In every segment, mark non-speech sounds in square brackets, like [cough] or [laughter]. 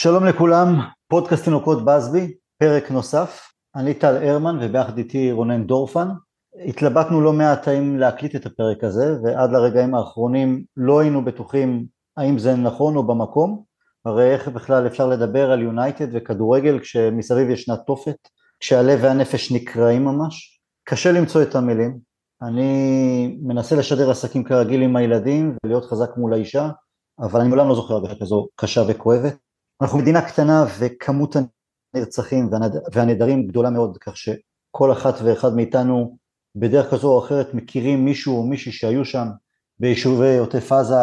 שלום לכולם, פודקאסט תינוקות בסבי, פרק נוסף. אני טל הרמן וביחד איתי רונן דורפן. התלבטנו לא מעט האם להקליט את הפרק הזה, ועד לרגעים האחרונים לא היינו בטוחים האם זה נכון או במקום. הרי איך בכלל אפשר לדבר על יונייטד וכדורגל כשמסביב ישנה תופת, כשהלב והנפש נקרעים ממש. קשה למצוא את המילים. אני מנסה לשדר עסקים כרגיל עם הילדים ולהיות חזק מול האישה, אבל אני מעולם לא זוכר הרגשה כזו קשה וכואבת. אנחנו מדינה קטנה וכמות הנרצחים והנדרים גדולה מאוד, כך שכל אחת ואחד מאיתנו בדרך כזו או אחרת מכירים מישהו או מישהי שהיו שם ביישובי עוטף עזה,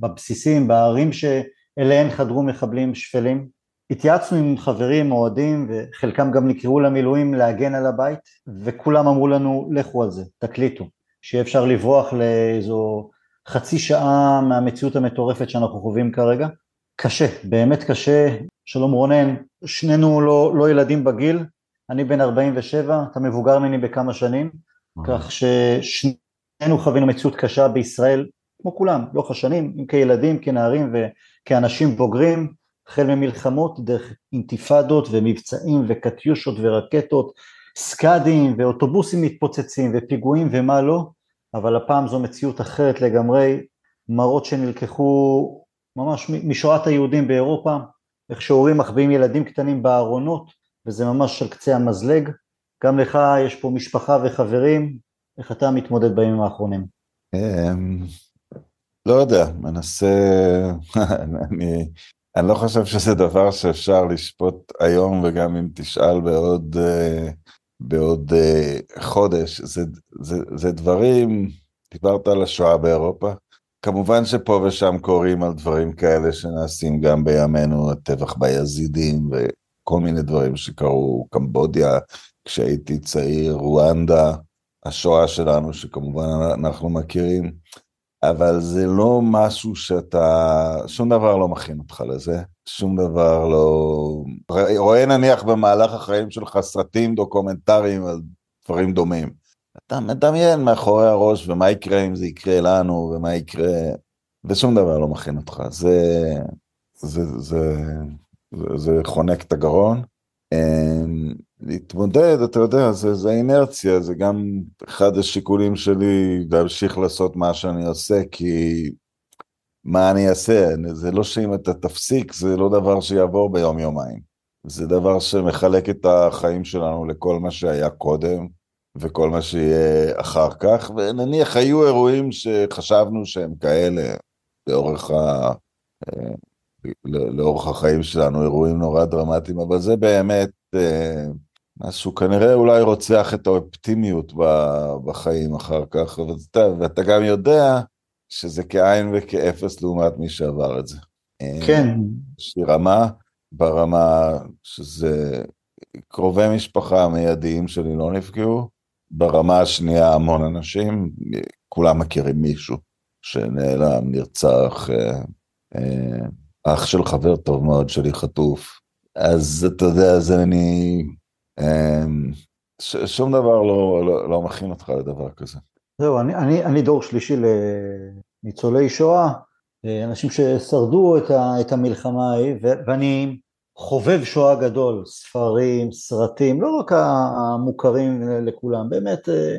בבסיסים, בערים שאליהן חדרו מחבלים שפלים. התייעצנו עם חברים, אוהדים, וחלקם גם נקראו למילואים להגן על הבית, וכולם אמרו לנו, לכו על זה, תקליטו, שיהיה אפשר לברוח לאיזו חצי שעה מהמציאות המטורפת שאנחנו חווים כרגע. קשה, באמת קשה. שלום רונן, שנינו לא, לא ילדים בגיל, אני בן 47, אתה מבוגר ממני בכמה שנים, כך ששנינו חווינו מציאות קשה בישראל, כמו כולם, לאורך השנים, אם כילדים, כנערים וכאנשים בוגרים, החל ממלחמות, דרך אינתיפאדות ומבצעים וקטיושות ורקטות, סקאדים ואוטובוסים מתפוצצים ופיגועים ומה לא, אבל הפעם זו מציאות אחרת לגמרי, מראות שנלקחו ממש משואת היהודים באירופה, איך שהורים מחביאים ילדים קטנים בארונות, וזה ממש על קצה המזלג. גם לך יש פה משפחה וחברים, איך אתה מתמודד בימים האחרונים? אמ, לא יודע, מנסה, [laughs] אני, אני לא חושב שזה דבר שאפשר לשפוט היום, וגם אם תשאל בעוד, אה, בעוד אה, חודש, זה, זה, זה דברים, דיברת על השואה באירופה, כמובן שפה ושם קורים על דברים כאלה שנעשים גם בימינו, הטבח ביזידים וכל מיני דברים שקרו, קמבודיה, כשהייתי צעיר, רואנדה, השואה שלנו שכמובן אנחנו מכירים, אבל זה לא משהו שאתה, שום דבר לא מכין אותך לזה, שום דבר לא... רואה נניח במהלך החיים שלך סרטים דוקומנטריים על דברים דומים. אתה מדמיין מאחורי הראש ומה יקרה אם זה יקרה לנו ומה יקרה, ושום דבר לא מכין אותך. זה, זה, זה, זה, זה חונק את הגרון. אמ, להתמודד, אתה יודע, זה, זה אינרציה, זה גם אחד השיקולים שלי להמשיך לעשות מה שאני עושה, כי מה אני אעשה? זה לא שאם אתה תפסיק, זה לא דבר שיעבור ביום יומיים. זה דבר שמחלק את החיים שלנו לכל מה שהיה קודם. וכל מה שיהיה אחר כך, ונניח היו אירועים שחשבנו שהם כאלה לאורך, ה... אה, לאורך החיים שלנו, אירועים נורא דרמטיים, אבל זה באמת אה, משהו כנראה אולי רוצח את האופטימיות בחיים אחר כך, ואתה, ואתה גם יודע שזה כאין וכאפס לעומת מי שעבר את זה. אה, כן. יש לי רמה, ברמה שזה קרובי משפחה מיידיים שלי לא נפגעו, ברמה השנייה המון אנשים, כולם מכירים מישהו שנעלם, נרצח, אה, אה, אח של חבר טוב מאוד שלי חטוף. אז אתה יודע, אז אני... אה, ש, שום דבר לא, לא, לא מכין אותך לדבר כזה. זהו, אני, אני, אני דור שלישי לניצולי שואה, אנשים ששרדו את, ה, את המלחמה ההיא, ואני חובב שואה גדול, ספרים, סרטים, לא רק המוכרים לכולם, באמת, אה,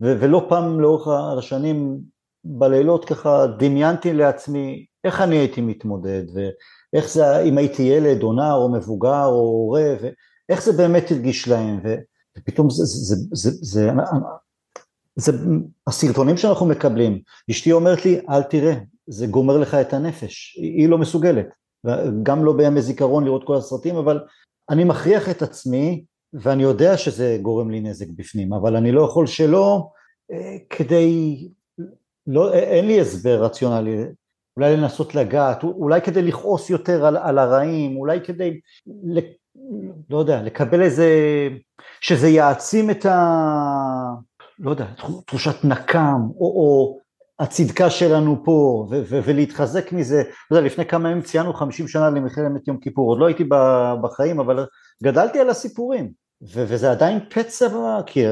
ולא פעם לאורך השנים בלילות ככה דמיינתי לעצמי איך אני הייתי מתמודד, ואיך זה, אם הייתי ילד או נער או מבוגר או הורה, ואיך זה באמת הרגיש להם, ופתאום זה, זה, זה, זה, זה, זה הסרטונים שאנחנו מקבלים, אשתי אומרת לי, אל תראה, זה גומר לך את הנפש, היא לא מסוגלת. גם לא בימי זיכרון לראות כל הסרטים, אבל אני מכריח את עצמי, ואני יודע שזה גורם לי נזק בפנים, אבל אני לא יכול שלא אה, כדי, לא, אין לי הסבר רציונלי, אולי לנסות לגעת, אולי כדי לכעוס יותר על, על הרעים, אולי כדי, לא יודע, לקבל איזה, שזה יעצים את ה... לא יודע, תחושת נקם, או, או הצדקה שלנו פה ו- ו- ולהתחזק מזה, אתה יודע, לפני כמה ימים ציינו 50 שנה למלחמת יום כיפור, עוד לא הייתי בחיים אבל גדלתי על הסיפורים. ו- וזה עדיין פצע, כי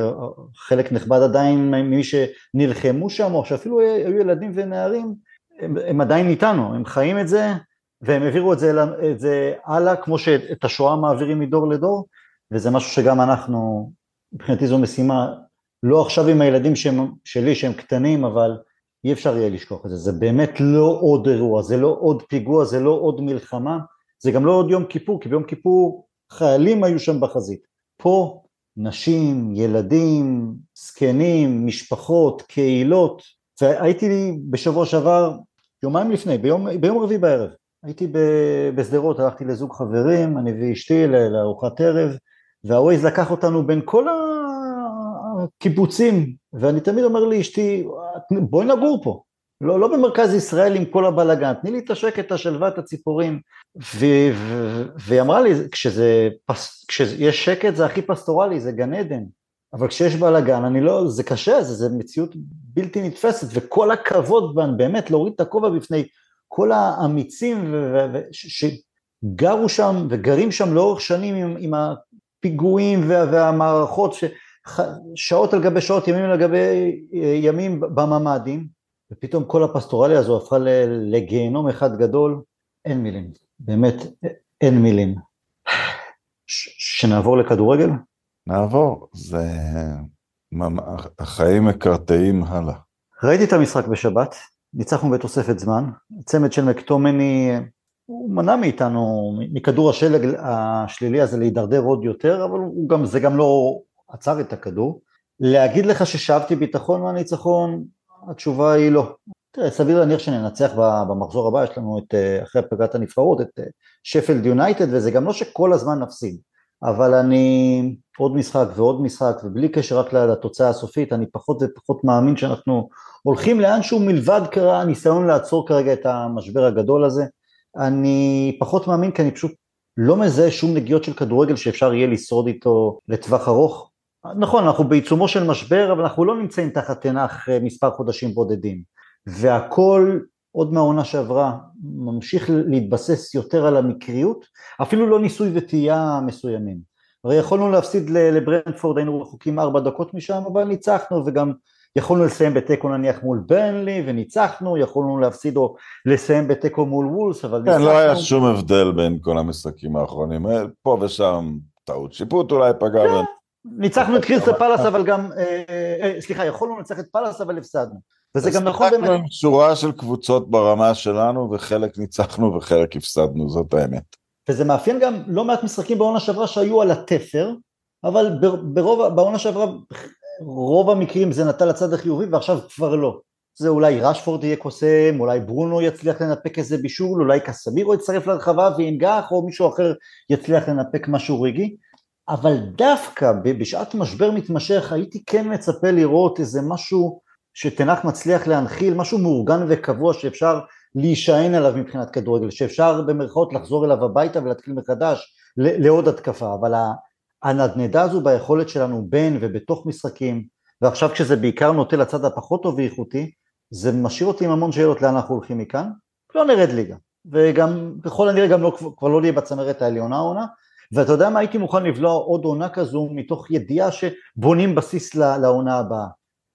חלק נכבד עדיין ממי שנלחמו שם או שאפילו היו ילדים ונערים הם, הם עדיין איתנו, הם חיים את זה והם העבירו את את זה הלאה, כמו שאת השואה מעבירים מדור לדור, וזה משהו שגם אנחנו, מבחינתי זו משימה, לא עכשיו עם הילדים שהם, שלי שהם קטנים, אבל אי אפשר יהיה לשכוח את זה, זה באמת לא עוד אירוע, זה לא עוד פיגוע, זה לא עוד מלחמה, זה גם לא עוד יום כיפור, כי ביום כיפור חיילים היו שם בחזית. פה נשים, ילדים, זקנים, משפחות, קהילות, והייתי בשבוע שעבר, יומיים לפני, ביום, ביום רביעי בערב, הייתי בשדרות, הלכתי לזוג חברים, אני ואשתי לארוחת ערב, והווייז לקח אותנו בין כל הקיבוצים, ואני תמיד אומר לאשתי, בואי נגור פה, לא, לא במרכז ישראל עם כל הבלאגן, תני לי את השקט, את השלווה, את הציפורים. והיא אמרה לי, כשזה, פס, כשיש שקט זה הכי פסטורלי, זה גן עדן. אבל כשיש בלאגן, אני לא, זה קשה, זה, זה מציאות בלתי נתפסת, וכל הכבוד, באמת, להוריד את הכובע בפני כל האמיצים שגרו שם וגרים שם לאורך שנים עם, עם הפיגועים וה, והמערכות, שעות על גבי שעות, ימים על גבי ימים בממ"דים, ופתאום כל הפסטורליה הזו הפכה לגיהנום אחד גדול, אין מילים, באמת אין מילים. שנעבור לכדורגל? נעבור, זה... החיים מקרטעים הלאה. ראיתי את המשחק בשבת, ניצחנו בתוספת זמן, צמד של מקטומני, הוא מנע מאיתנו, מכדור השלג השלילי הזה להידרדר עוד יותר, אבל גם, זה גם לא עצר את הכדור. להגיד לך ששאבתי ביטחון מהניצחון, התשובה היא לא. תראה, סביר להניח שננצח במחזור הבא, יש לנו את, אה, אחרי פגרת הנבחרות, את שפלד אה, יונייטד, וזה גם לא שכל הזמן נפסיד, אבל אני עוד משחק ועוד משחק, ובלי קשר רק לתוצאה הסופית, אני פחות ופחות מאמין שאנחנו הולכים לאנשהו מלבד הניסיון לעצור כרגע את המשבר הגדול הזה. אני פחות מאמין כי אני פשוט לא מזהה שום נגיעות של כדורגל שאפשר יהיה לשרוד איתו לטווח ארוך. נכון, אנחנו בעיצומו של משבר, אבל אנחנו לא נמצאים תחת תנח אה, מספר חודשים בודדים. והכל עוד מהעונה שעברה ממשיך להתבסס יותר על המקריות, אפילו לא ניסוי וטעייה מסוימים. הרי יכולנו להפסיד לברנדפורד, היינו רחוקים ארבע דקות משם, אבל ניצחנו וגם יכולנו לסיים בתיקו נניח מול ברנלי וניצחנו, יכולנו להפסיד או לסיים בתיקו מול וולס, אבל כן, ניצחנו. כן, לא היה שום הבדל בין כל המשחקים האחרונים, פה ושם טעות שיפוט אולי פגע. כן, ניצחנו את קריסטל פלאס אבל גם, אה, אה, סליחה, יכולנו לנצח את פלאס אבל הפסדנו. וזה גם נכון באמת. עם שורה של קבוצות ברמה שלנו וחלק ניצחנו וחלק הפסדנו, זאת האמת. וזה מאפיין גם לא מעט משחקים בעונה שעברה שהיו על התפר, אבל ברוב, בעונה שעברה רוב המקרים זה נטל לצד החיובי ועכשיו כבר לא. זה אולי רשפורד יהיה קוסם, אולי ברונו יצליח לנפק איזה בישול, אולי קסמירו יצטרף לרחבה וינגח, או מישהו אחר יצליח לנפק משהו רגעי. אבל דווקא בשעת משבר מתמשך הייתי כן מצפה לראות איזה משהו שתנח מצליח להנחיל, משהו מאורגן וקבוע שאפשר להישען עליו מבחינת כדורגל, שאפשר במרכאות לחזור אליו הביתה ולהתחיל מחדש לעוד התקפה, אבל הנדנדה הזו ביכולת שלנו בין ובתוך משחקים, ועכשיו כשזה בעיקר נוטה לצד הפחות טוב ואיכותי, זה משאיר אותי עם המון שאלות לאן אנחנו הולכים מכאן, לא נרד ליגה, וגם ככל הנראה גם לא, כבר לא נהיה בצמרת העליונה העונה, ואתה יודע מה, הייתי מוכן לבלוע עוד עונה כזו מתוך ידיעה שבונים בסיס לעונה הבאה,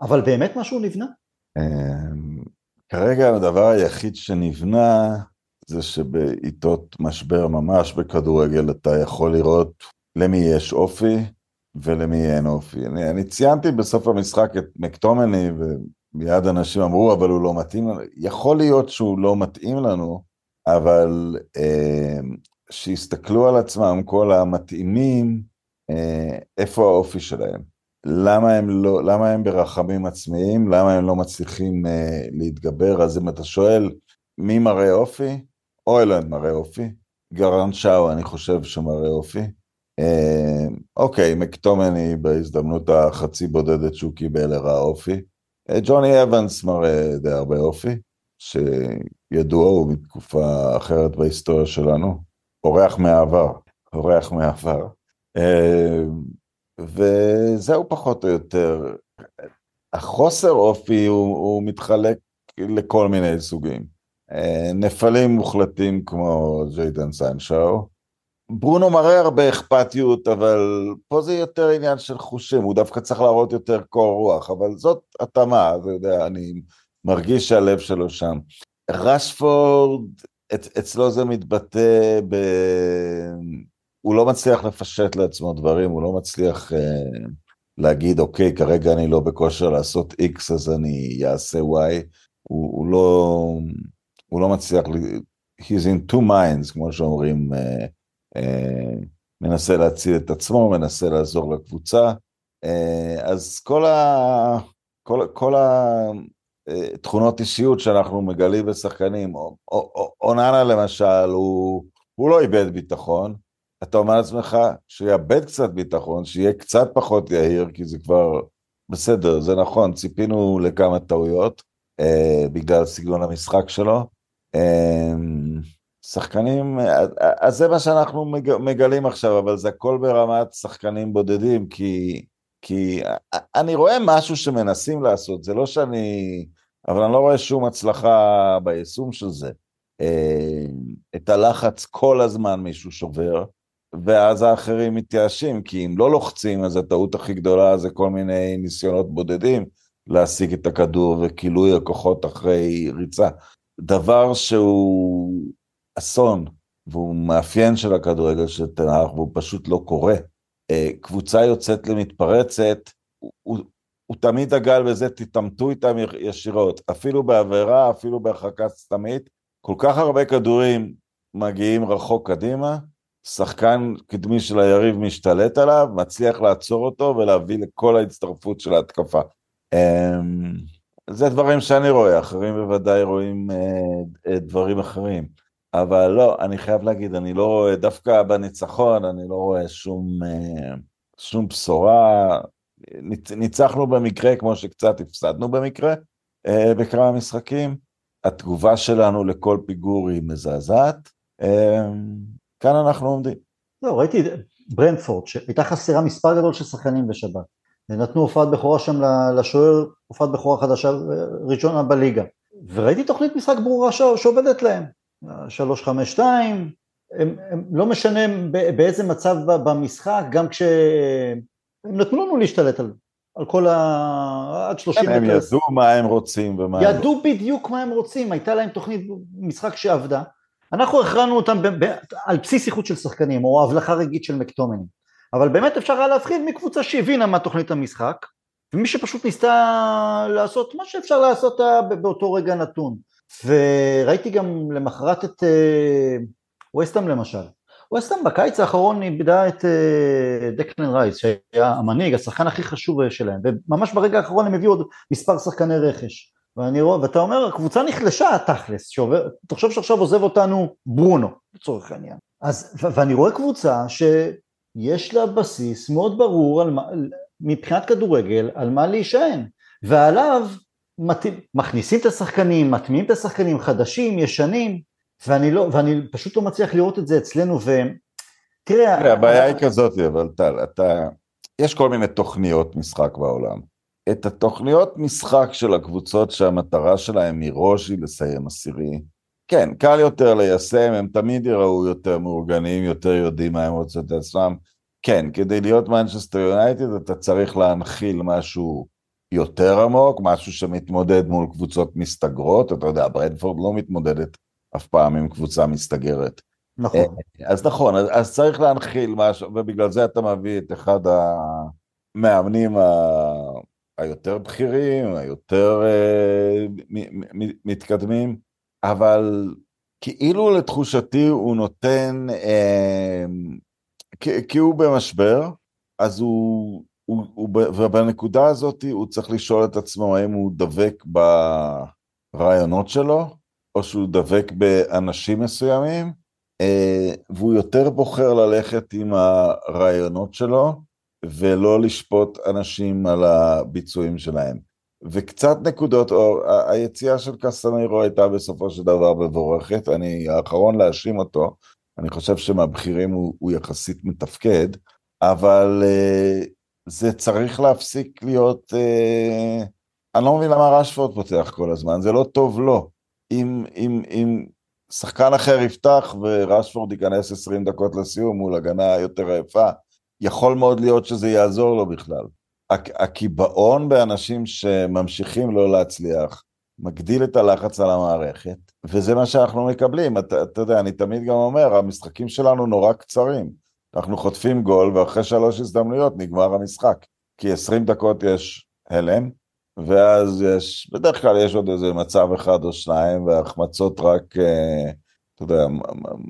אבל באמת משהו נבנה? אמ, כרגע הדבר היחיד שנבנה זה שבעיתות משבר ממש בכדורגל אתה יכול לראות למי יש אופי ולמי אין אופי. אני, אני ציינתי בסוף המשחק את מקטומני ומיד אנשים אמרו אבל הוא לא מתאים לנו, יכול להיות שהוא לא מתאים לנו, אבל אה, שיסתכלו על עצמם כל המתאימים, אה, איפה האופי שלהם. למה הם, לא, למה הם ברחמים עצמיים, למה הם לא מצליחים אה, להתגבר, אז אם אתה שואל מי מראה אופי, אוילנד מראה אופי, גרן שאו אני חושב שמראה אופי, אה, אוקיי, מקטומני בהזדמנות החצי בודדת שהוא קיבל הראה אופי, אה, ג'וני אבנס מראה די הרבה אופי, שידוע הוא מתקופה אחרת בהיסטוריה שלנו, אורח מהעבר, אורח מהעבר. אה, וזהו פחות או יותר. החוסר אופי הוא, הוא מתחלק לכל מיני סוגים. אה, נפלים מוחלטים כמו ג'יידן סיינשאו. ברונו מראה הרבה אכפתיות, אבל פה זה יותר עניין של חושים, הוא דווקא צריך להראות יותר קור רוח, אבל זאת התאמה, אתה יודע, אני מרגיש שהלב שלו שם. רשפורד, אצלו זה מתבטא ב... הוא לא מצליח לפשט לעצמו דברים, הוא לא מצליח uh, להגיד, אוקיי, כרגע אני לא בכושר לעשות X, אז אני אעשה Y. הוא, הוא, לא, הוא לא מצליח, he's in two minds, כמו שאומרים, uh, uh, מנסה להציל את עצמו, מנסה לעזור לקבוצה. Uh, אז כל, ה, כל, כל התכונות אישיות שאנחנו מגלים בשחקנים, אוננה למשל, הוא, הוא לא איבד ביטחון, אתה אומר לעצמך שיאבד קצת ביטחון, שיהיה קצת פחות יהיר, כי זה כבר בסדר, זה נכון, ציפינו לכמה טעויות אה, בגלל סגנון המשחק שלו. אה, שחקנים, אז זה מה שאנחנו מגלים עכשיו, אבל זה הכל ברמת שחקנים בודדים, כי, כי אני רואה משהו שמנסים לעשות, זה לא שאני, אבל אני לא רואה שום הצלחה ביישום של זה. אה, את הלחץ כל הזמן מישהו שובר, ואז האחרים מתייאשים, כי אם לא לוחצים, אז הטעות הכי גדולה זה כל מיני ניסיונות בודדים להשיג את הכדור וכילוי הכוחות אחרי ריצה. דבר שהוא אסון, והוא מאפיין של הכדורגל של תנ"ך, והוא פשוט לא קורה. אה, קבוצה יוצאת למתפרצת, הוא, הוא, תמיד דגל בזה, תתעמתו איתם ישירות, אפילו בעבירה, אפילו בהרחקה סתמית, כל כך הרבה כדורים מגיעים רחוק קדימה, שחקן קדמי של היריב משתלט עליו, מצליח לעצור אותו ולהביא לכל ההצטרפות של ההתקפה. אמ, זה דברים שאני רואה, אחרים בוודאי רואים אה, אה, דברים אחרים. אבל לא, אני חייב להגיד, אני לא רואה, דווקא בניצחון, אני לא רואה שום, אה, שום בשורה. ניצחנו במקרה כמו שקצת הפסדנו במקרה בכמה משחקים. התגובה שלנו לכל פיגור היא מזעזעת. אמ, כאן אנחנו עומדים. לא, ראיתי ברנדפורד, שהייתה חסרה מספר גדול של שחקנים בשבת. נתנו הופעת בכורה שם לשוער, הופעת בכורה חדשה ראשונה בליגה. וראיתי תוכנית משחק ברורה שעובדת להם. 3-5-2, הם, הם לא משנה באיזה מצב במשחק, גם כש... הם נתנו לנו להשתלט על, על כל ה... עד 30 מטר. הם ידעו מה הם רוצים ומה... ידעו בדיוק מה הם רוצים, הייתה להם תוכנית משחק שעבדה. אנחנו הכרענו אותם ב- ב- על בסיס איכות של שחקנים או הבלחה רגעית של מקטומנים אבל באמת אפשר היה להפחיד מקבוצה שהבינה מה תוכנית המשחק ומי שפשוט ניסתה לעשות מה שאפשר לעשות באותו רגע נתון וראיתי גם למחרת את אה, ווסטאם למשל ווסטאם בקיץ האחרון איבדה את אה, דקלן רייס שהיה המנהיג, השחקן הכי חשוב שלהם וממש ברגע האחרון הם הביאו עוד מספר שחקני רכש. ואני רואה, ואתה אומר, הקבוצה נחלשה תכלס, שעובר, תחשוב שעכשיו עוזב אותנו ברונו, לצורך העניין. אז, ואני רואה קבוצה שיש לה בסיס מאוד ברור על מה, מבחינת כדורגל, על מה להישען, ועליו מת, מכניסים את השחקנים, מטמיעים את השחקנים, חדשים, ישנים, ואני, לא, ואני פשוט לא מצליח לראות את זה אצלנו, ותראה... הבעיה היא כזאת, אבל טל, אתה... יש כל מיני תוכניות משחק בעולם. את התוכניות משחק של הקבוצות שהמטרה שלהם מראש היא לסיים עשירי, כן, קל יותר ליישם, הם תמיד יראו יותר מאורגנים, יותר יודעים מה הם רוצים את עצמם. כן, כדי להיות מנצ'סטר יונייטד אתה צריך להנחיל משהו יותר עמוק, משהו שמתמודד מול קבוצות מסתגרות, אתה יודע, ברדפורד לא מתמודדת אף פעם עם קבוצה מסתגרת. נכון. אה, אז נכון, אז, אז צריך להנחיל משהו, ובגלל זה אתה מביא את אחד המאמנים היותר בכירים, היותר uh, מתקדמים, אבל כאילו לתחושתי הוא נותן, uh, כי הוא במשבר, אז הוא, הוא, הוא, ובנקודה הזאת הוא צריך לשאול את עצמו האם הוא דבק ברעיונות שלו, או שהוא דבק באנשים מסוימים, uh, והוא יותר בוחר ללכת עם הרעיונות שלו, ולא לשפוט אנשים על הביצועים שלהם. וקצת נקודות אור, היציאה של קסטניירו הייתה בסופו של דבר מבורכת, אני האחרון להאשים אותו, אני חושב שמהבכירים הוא, הוא יחסית מתפקד, אבל uh, זה צריך להפסיק להיות, uh, אני לא מבין למה רשפורד פותח כל הזמן, זה לא טוב לו. אם, אם, אם שחקן אחר יפתח ורשפורד ייכנס 20 דקות לסיום מול הגנה יותר יפה, יכול מאוד להיות שזה יעזור לו בכלל. הקיבעון באנשים שממשיכים לא להצליח, מגדיל את הלחץ על המערכת, וזה מה שאנחנו מקבלים. אתה, אתה יודע, אני תמיד גם אומר, המשחקים שלנו נורא קצרים. אנחנו חוטפים גול, ואחרי שלוש הזדמנויות נגמר המשחק. כי עשרים דקות יש הלם, ואז יש, בדרך כלל יש עוד איזה מצב אחד או שניים, וההחמצות רק, אה, אתה יודע,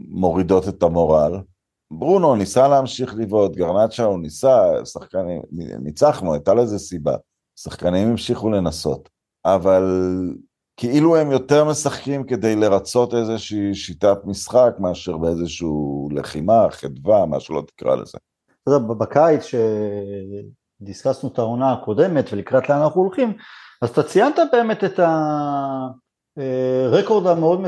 מורידות את המורל. ברונו ניסה להמשיך לבעוט, גרנצ'ה הוא ניסה, שחקנים, ניצחנו, הייתה לזה סיבה. שחקנים המשיכו לנסות, אבל כאילו הם יותר משחקים כדי לרצות איזושהי שיטת משחק מאשר באיזושהי לחימה, חדווה, מה שלא תקרא לזה. אתה יודע, בקיץ שדיסקסנו את העונה הקודמת ולקראת לאן אנחנו הולכים, אז אתה ציינת באמת את הרקורד המאוד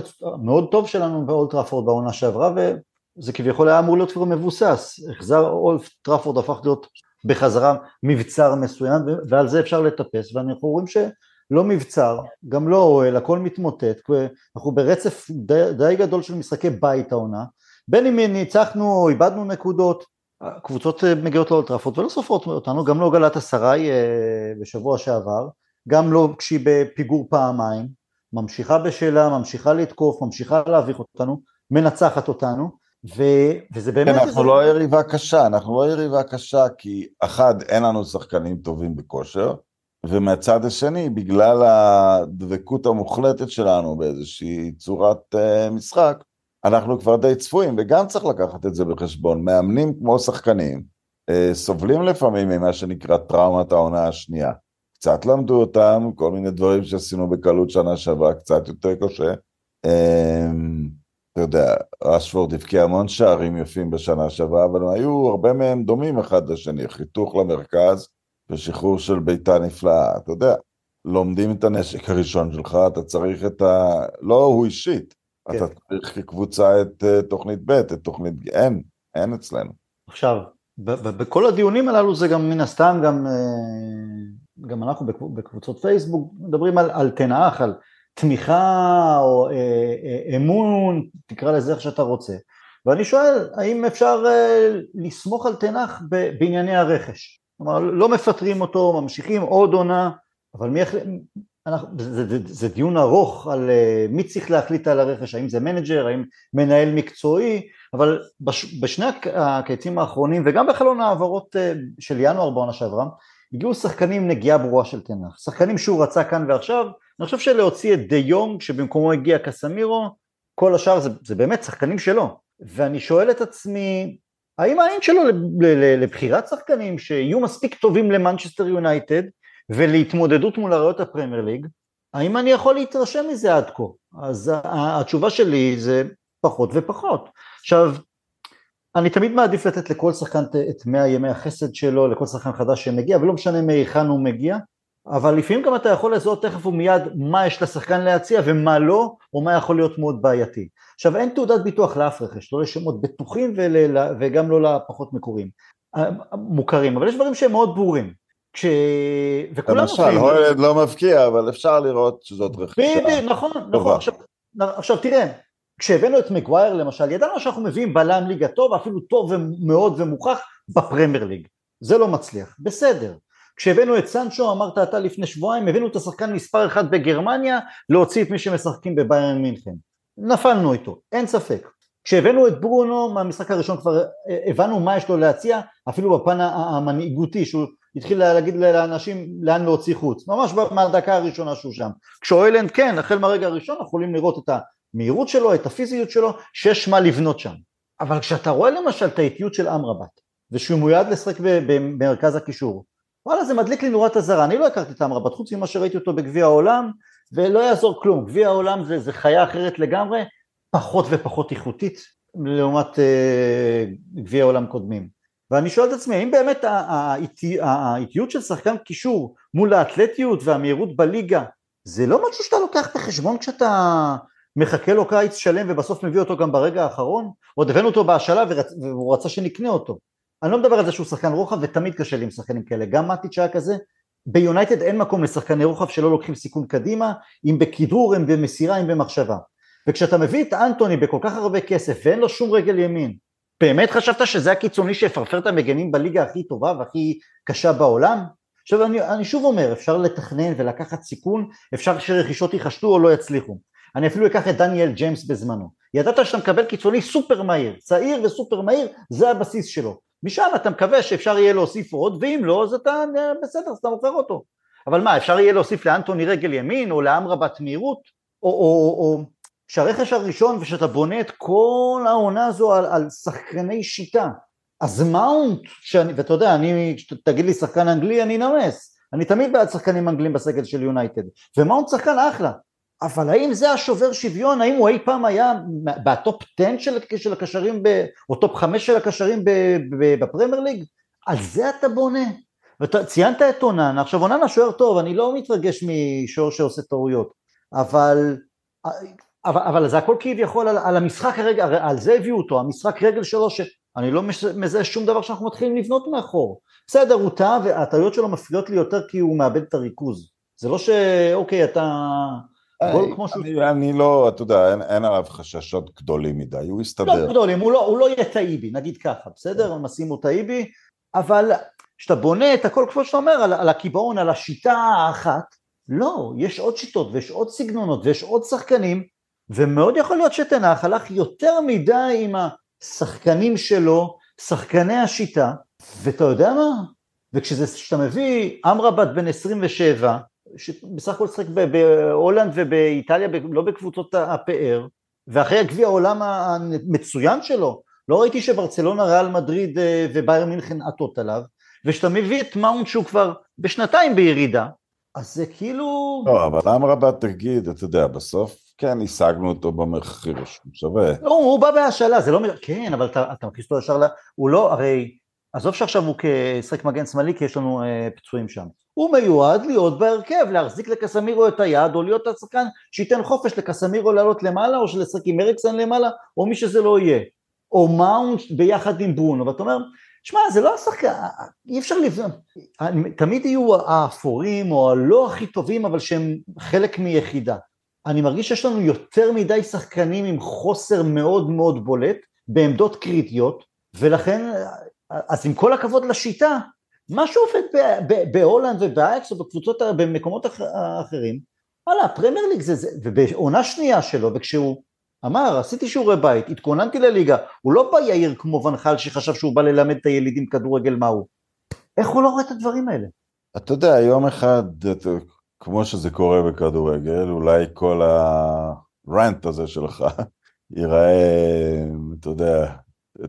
מאוד טוב שלנו באולטראפורד בעונה שעברה, וזה כביכול היה אמור להיות כבר מבוסס. החזר אולטראפורד הפך להיות בחזרה מבצר מסוים, ועל זה אפשר לטפס, ואנחנו רואים שלא מבצר, גם לא אוהל, הכל מתמוטט, אנחנו ברצף די, די גדול של משחקי בית העונה, בין אם ניצחנו? או איבדנו נקודות, קבוצות מגיעות לאולטראפות ולא סופרות אותנו, גם לא גלת אסריי אה, בשבוע שעבר, גם לא כשהיא בפיגור פעמיים, ממשיכה בשלה, ממשיכה לתקוף, ממשיכה להביך אותנו, מנצחת אותנו, ו, וזה באמת... כן, אנחנו לא יריבה קשה, אנחנו לא יריבה קשה כי אחד, אין לנו שחקנים טובים בכושר, ומהצד השני, בגלל הדבקות המוחלטת שלנו באיזושהי צורת uh, משחק, אנחנו כבר די צפויים, וגם צריך לקחת את זה בחשבון. מאמנים כמו שחקנים uh, סובלים לפעמים ממה שנקרא טראומת העונה השנייה. קצת למדו אותם, כל מיני דברים שעשינו בקלות שנה שעברה, קצת יותר קשה. Uh, אתה יודע, רשפורד הבקיע המון שערים יפים בשנה שעברה, אבל היו הרבה מהם דומים אחד לשני, חיתוך למרכז ושחרור של בעיטה נפלאה, אתה יודע, לומדים את הנשק הראשון שלך, אתה צריך את ה... לא הוא אישית, כן. אתה צריך כקבוצה את uh, תוכנית ב', את תוכנית... אין, אין אצלנו. עכשיו, בכל הדיונים הללו זה גם מן הסתם, גם, אה, גם אנחנו בקבוצות פייסבוק מדברים על, על טן האח, על תמיכה או אה, אה, אמון, תקרא לזה איך שאתה רוצה. ואני שואל, האם אפשר אה, לסמוך על טן האח בענייני הרכש? כלומר, לא מפטרים אותו, ממשיכים עוד עונה, אבל מי יחליט, זה, זה, זה דיון ארוך על אה, מי צריך להחליט על הרכש, האם זה מנג'ר, האם מנהל מקצועי, אבל בש, בשני הקיצים האחרונים וגם בחלון העברות אה, של ינואר בעונה שעברה, הגיעו שחקנים נגיעה ברורה של טן האח, שחקנים שהוא רצה כאן ועכשיו, אני חושב שלהוציא את דה יונג שבמקומו הגיע קסמירו, כל השאר זה, זה באמת שחקנים שלו. ואני שואל את עצמי, האם העין שלו לבחירת שחקנים שיהיו מספיק טובים למנצ'סטר יונייטד ולהתמודדות מול הראיות הפרמייר ליג, האם אני יכול להתרשם מזה עד כה? אז התשובה שלי זה פחות ופחות. עכשיו, אני תמיד מעדיף לתת לכל שחקן את 100 ימי החסד שלו, לכל שחקן חדש שמגיע, ולא משנה מהיכן הוא מגיע, אבל לפעמים גם אתה יכול לזהות תכף ומיד מה יש לשחקן להציע ומה לא, או מה יכול להיות מאוד בעייתי. עכשיו אין תעודת ביטוח לאף רכש, לא לשמות בטוחים ול, וגם לא לפחות מקוריים, אה, מוכרים, אבל יש דברים שהם מאוד ברורים. כש... וכולם למשל, הולד לא מבקיע, אבל אפשר לראות שזאת רכישה בדיוק, נכון, נכון. עכשיו, עכשיו תראה, כשהבאנו את מגווייר למשל, ידענו שאנחנו מביאים בלם ליגה טוב, אפילו טוב מאוד ומוכח בפרמייר ליג. זה לא מצליח, בסדר. כשהבאנו את סנצ'ו, אמרת אתה לפני שבועיים, הבאנו את השחקן מספר אחד בגרמניה, להוציא את מי שמשחקים בביירן מינכן. נפלנו איתו, אין ספק. כשהבאנו את ברונו, מהמשחק הראשון כבר הבנו מה יש לו להציע, אפילו בפן המנהיגותי, שהוא התחיל להגיד לאנשים לאן להוציא חוץ, ממש מהדקה הראשונה שהוא שם. כשאוילנד כן, החל מהרגע הראשון אנחנו יכולים לראות את המהירות שלו, את הפיזיות שלו, שיש מה לבנות שם. אבל כשאתה רואה למשל את האיטיות של אמרבת, ושהוא מיועד לשחק במרכז הקישור, וואלה זה מדליק לי נורת אזהרה, אני לא הכרתי את אמרבת חוץ ממה שראיתי אותו בגביע העולם ולא יעזור כלום, גביע העולם זה, זה חיה אחרת לגמרי, פחות ופחות איכותית לעומת אה, גביע העולם קודמים. ואני שואל את עצמי, האם באמת האיטיות של שחקן קישור מול האתלטיות והמהירות בליגה, זה לא משהו שאתה לוקח בחשבון כשאתה מחכה לו קיץ שלם ובסוף מביא אותו גם ברגע האחרון? עוד הבאנו אותו בהשאלה והוא רצה שנקנה אותו. אני לא מדבר על זה שהוא שחקן רוחב ותמיד קשה לי עם שחקנים כאלה, גם מטיץ' היה כזה, ביונייטד אין מקום לשחקני רוחב שלא לוקחים סיכון קדימה, אם בכדרור, אם במסירה, אם במחשבה. וכשאתה מביא את אנטוני בכל כך הרבה כסף ואין לו שום רגל ימין, באמת חשבת שזה הקיצוני שיפרפר את המגנים בליגה הכי טובה והכי קשה בעולם? עכשיו אני, אני שוב אומר, אפשר לתכנן ולקחת סיכון, אפשר שרכישות ייחשדו או לא יצליחו. אני אפילו אקח את דניאל ג'יימס בזמנו. ידעת שאתה מקבל קיצוני סופר מהיר, צעיר וסופר מהיר, זה הבסיס שלו. משם אתה מקווה שאפשר יהיה להוסיף עוד, ואם לא, אז אתה בסדר, אז אתה מוכר אותו. אבל מה, אפשר יהיה להוסיף לאנטוני רגל ימין, או לאמרבט מהירות, או, או, או שהרכש הראשון ושאתה בונה את כל העונה הזו על, על שחקני שיטה, אז מאונט, שאני, ואתה יודע, אני, תגיד לי שחקן אנגלי, אני נמס, אני תמיד בעד שחקנים אנגלים בסגל של יונייטד, ומאונט שחקן? אחלה, אבל האם זה השובר שוויון, האם הוא אי פעם היה ב top 10 של, של הקשרים, ב, או top 5 של הקשרים בפרמייר ליג? על זה אתה בונה. ואתה ציינת את אונן, עכשיו אונן השוער טוב, אני לא מתרגש משוער שעושה טעויות, אבל אבל, אבל זה הכל כביכול על, על המשחק הרגע, על זה הביאו אותו, המשחק רגל שלו, שאני לא מזהה שום דבר שאנחנו מתחילים לבנות מאחור. בסדר, הוא טעה והטעויות שלו מפריעות לי יותר כי הוא מאבד את הריכוז. זה לא שאוקיי, אתה... גול כמו שהוא... אני, אני לא, אתה יודע, אין, אין עליו חששות גדולים מדי, הוא יסתדר. לא גדולים, הוא לא, הוא לא יהיה טאיבי, נגיד ככה, בסדר? הם עשימו טאיבי, אבל כשאתה בונה את הכל, כמו שאתה אומר, על, על הקיבעון, על השיטה האחת, לא, יש עוד שיטות ויש עוד סגנונות ויש עוד שחקנים ומאוד יכול להיות שתנח הלך יותר מדי עם השחקנים שלו, שחקני השיטה, ואתה יודע מה? וכשאתה מביא אמרבת בן 27, שבסך הכל שחק בהולנד ובאיטליה, לא בקבוצות הפאר, ואחרי הגביע העולם המצוין שלו, לא ראיתי שברצלונה, ריאל מדריד אה, ובייר מינכן עטות עליו, וכשאתה מביא את מאונט שהוא כבר בשנתיים בירידה, אז זה כאילו... לא, אבל אמרבת תגיד, אתה יודע, בסוף כן, השגנו אותו במחיר שהוא שווה. לא, הוא בא בהשאלה, זה לא... כן, אבל אתה, אתה מכניס אותו ישר ל... הוא לא, הרי... עזוב שעכשיו הוא כשחק מגן שמאלי, כי יש לנו אה, פצועים שם. הוא מיועד להיות בהרכב, להחזיק לקסמירו את היד, או להיות השחקן שייתן חופש לקסמירו לעלות למעלה, או שלשחק עם אריקסון למעלה, או מי שזה לא יהיה. או מאונט ביחד עם ברונו, ואתה אומר, שמע, זה לא השחקן, אי אפשר לבנות, תמיד יהיו האפורים או הלא הכי טובים, אבל שהם חלק מיחידה. אני מרגיש שיש לנו יותר מדי שחקנים עם חוסר מאוד מאוד בולט בעמדות קריטיות, ולכן, אז עם כל הכבוד לשיטה, מה שעובד בהולנד ובאייקס או בקבוצות, במקומות אחרים, וואלה, הפרמייר ליג זה, זה, ובעונה שנייה שלו, וכשהוא אמר, עשיתי שיעורי בית, התכוננתי לליגה, הוא לא בא יאיר כמו ונחל שחשב שהוא בא ללמד את הילידים כדורגל מהו. איך הוא לא רואה את הדברים האלה? אתה יודע, יום אחד, כמו שזה קורה בכדורגל, אולי כל הרנט הזה שלך ייראה, אתה יודע,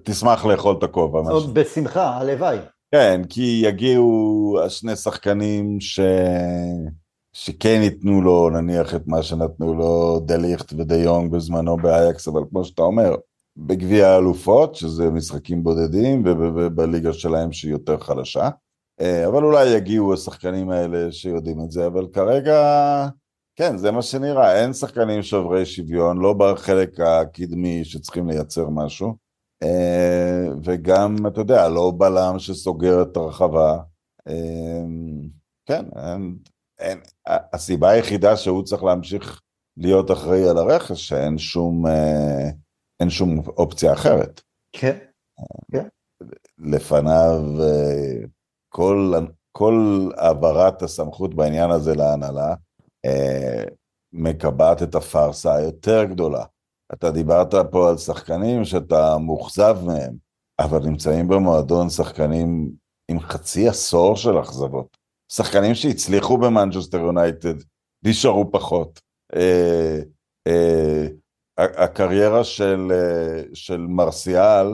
תשמח לאכול את הכובע. בשמחה, הלוואי. כן, כי יגיעו השני שחקנים ש... שכן ייתנו לו נניח את מה שנתנו לו דליכט ודי יונג בזמנו באייקס, אבל כמו שאתה אומר, בגביע האלופות, שזה משחקים בודדים, ובליגה שלהם שהיא יותר חלשה. אה, אבל אולי יגיעו השחקנים האלה שיודעים את זה, אבל כרגע, כן, זה מה שנראה, אין שחקנים שוברי שוויון, לא בחלק הקדמי שצריכים לייצר משהו, אה, וגם, אתה יודע, לא בלם שסוגר את הרחבה. אה, כן, אין, אין, הסיבה היחידה שהוא צריך להמשיך להיות אחראי על הרכש, שאין שום, אין שום אופציה אחרת. כן, כן. לפניו כל, העברת הסמכות בעניין הזה להנהלה אה, מקבעת את הפארסה היותר גדולה. אתה דיברת פה על שחקנים שאתה מאוכזב מהם, אבל נמצאים במועדון שחקנים עם חצי עשור של אכזבות. שחקנים שהצליחו במנצ'סטר יונייטד, נשארו פחות. אה, אה, הקריירה של, אה, של מרסיאל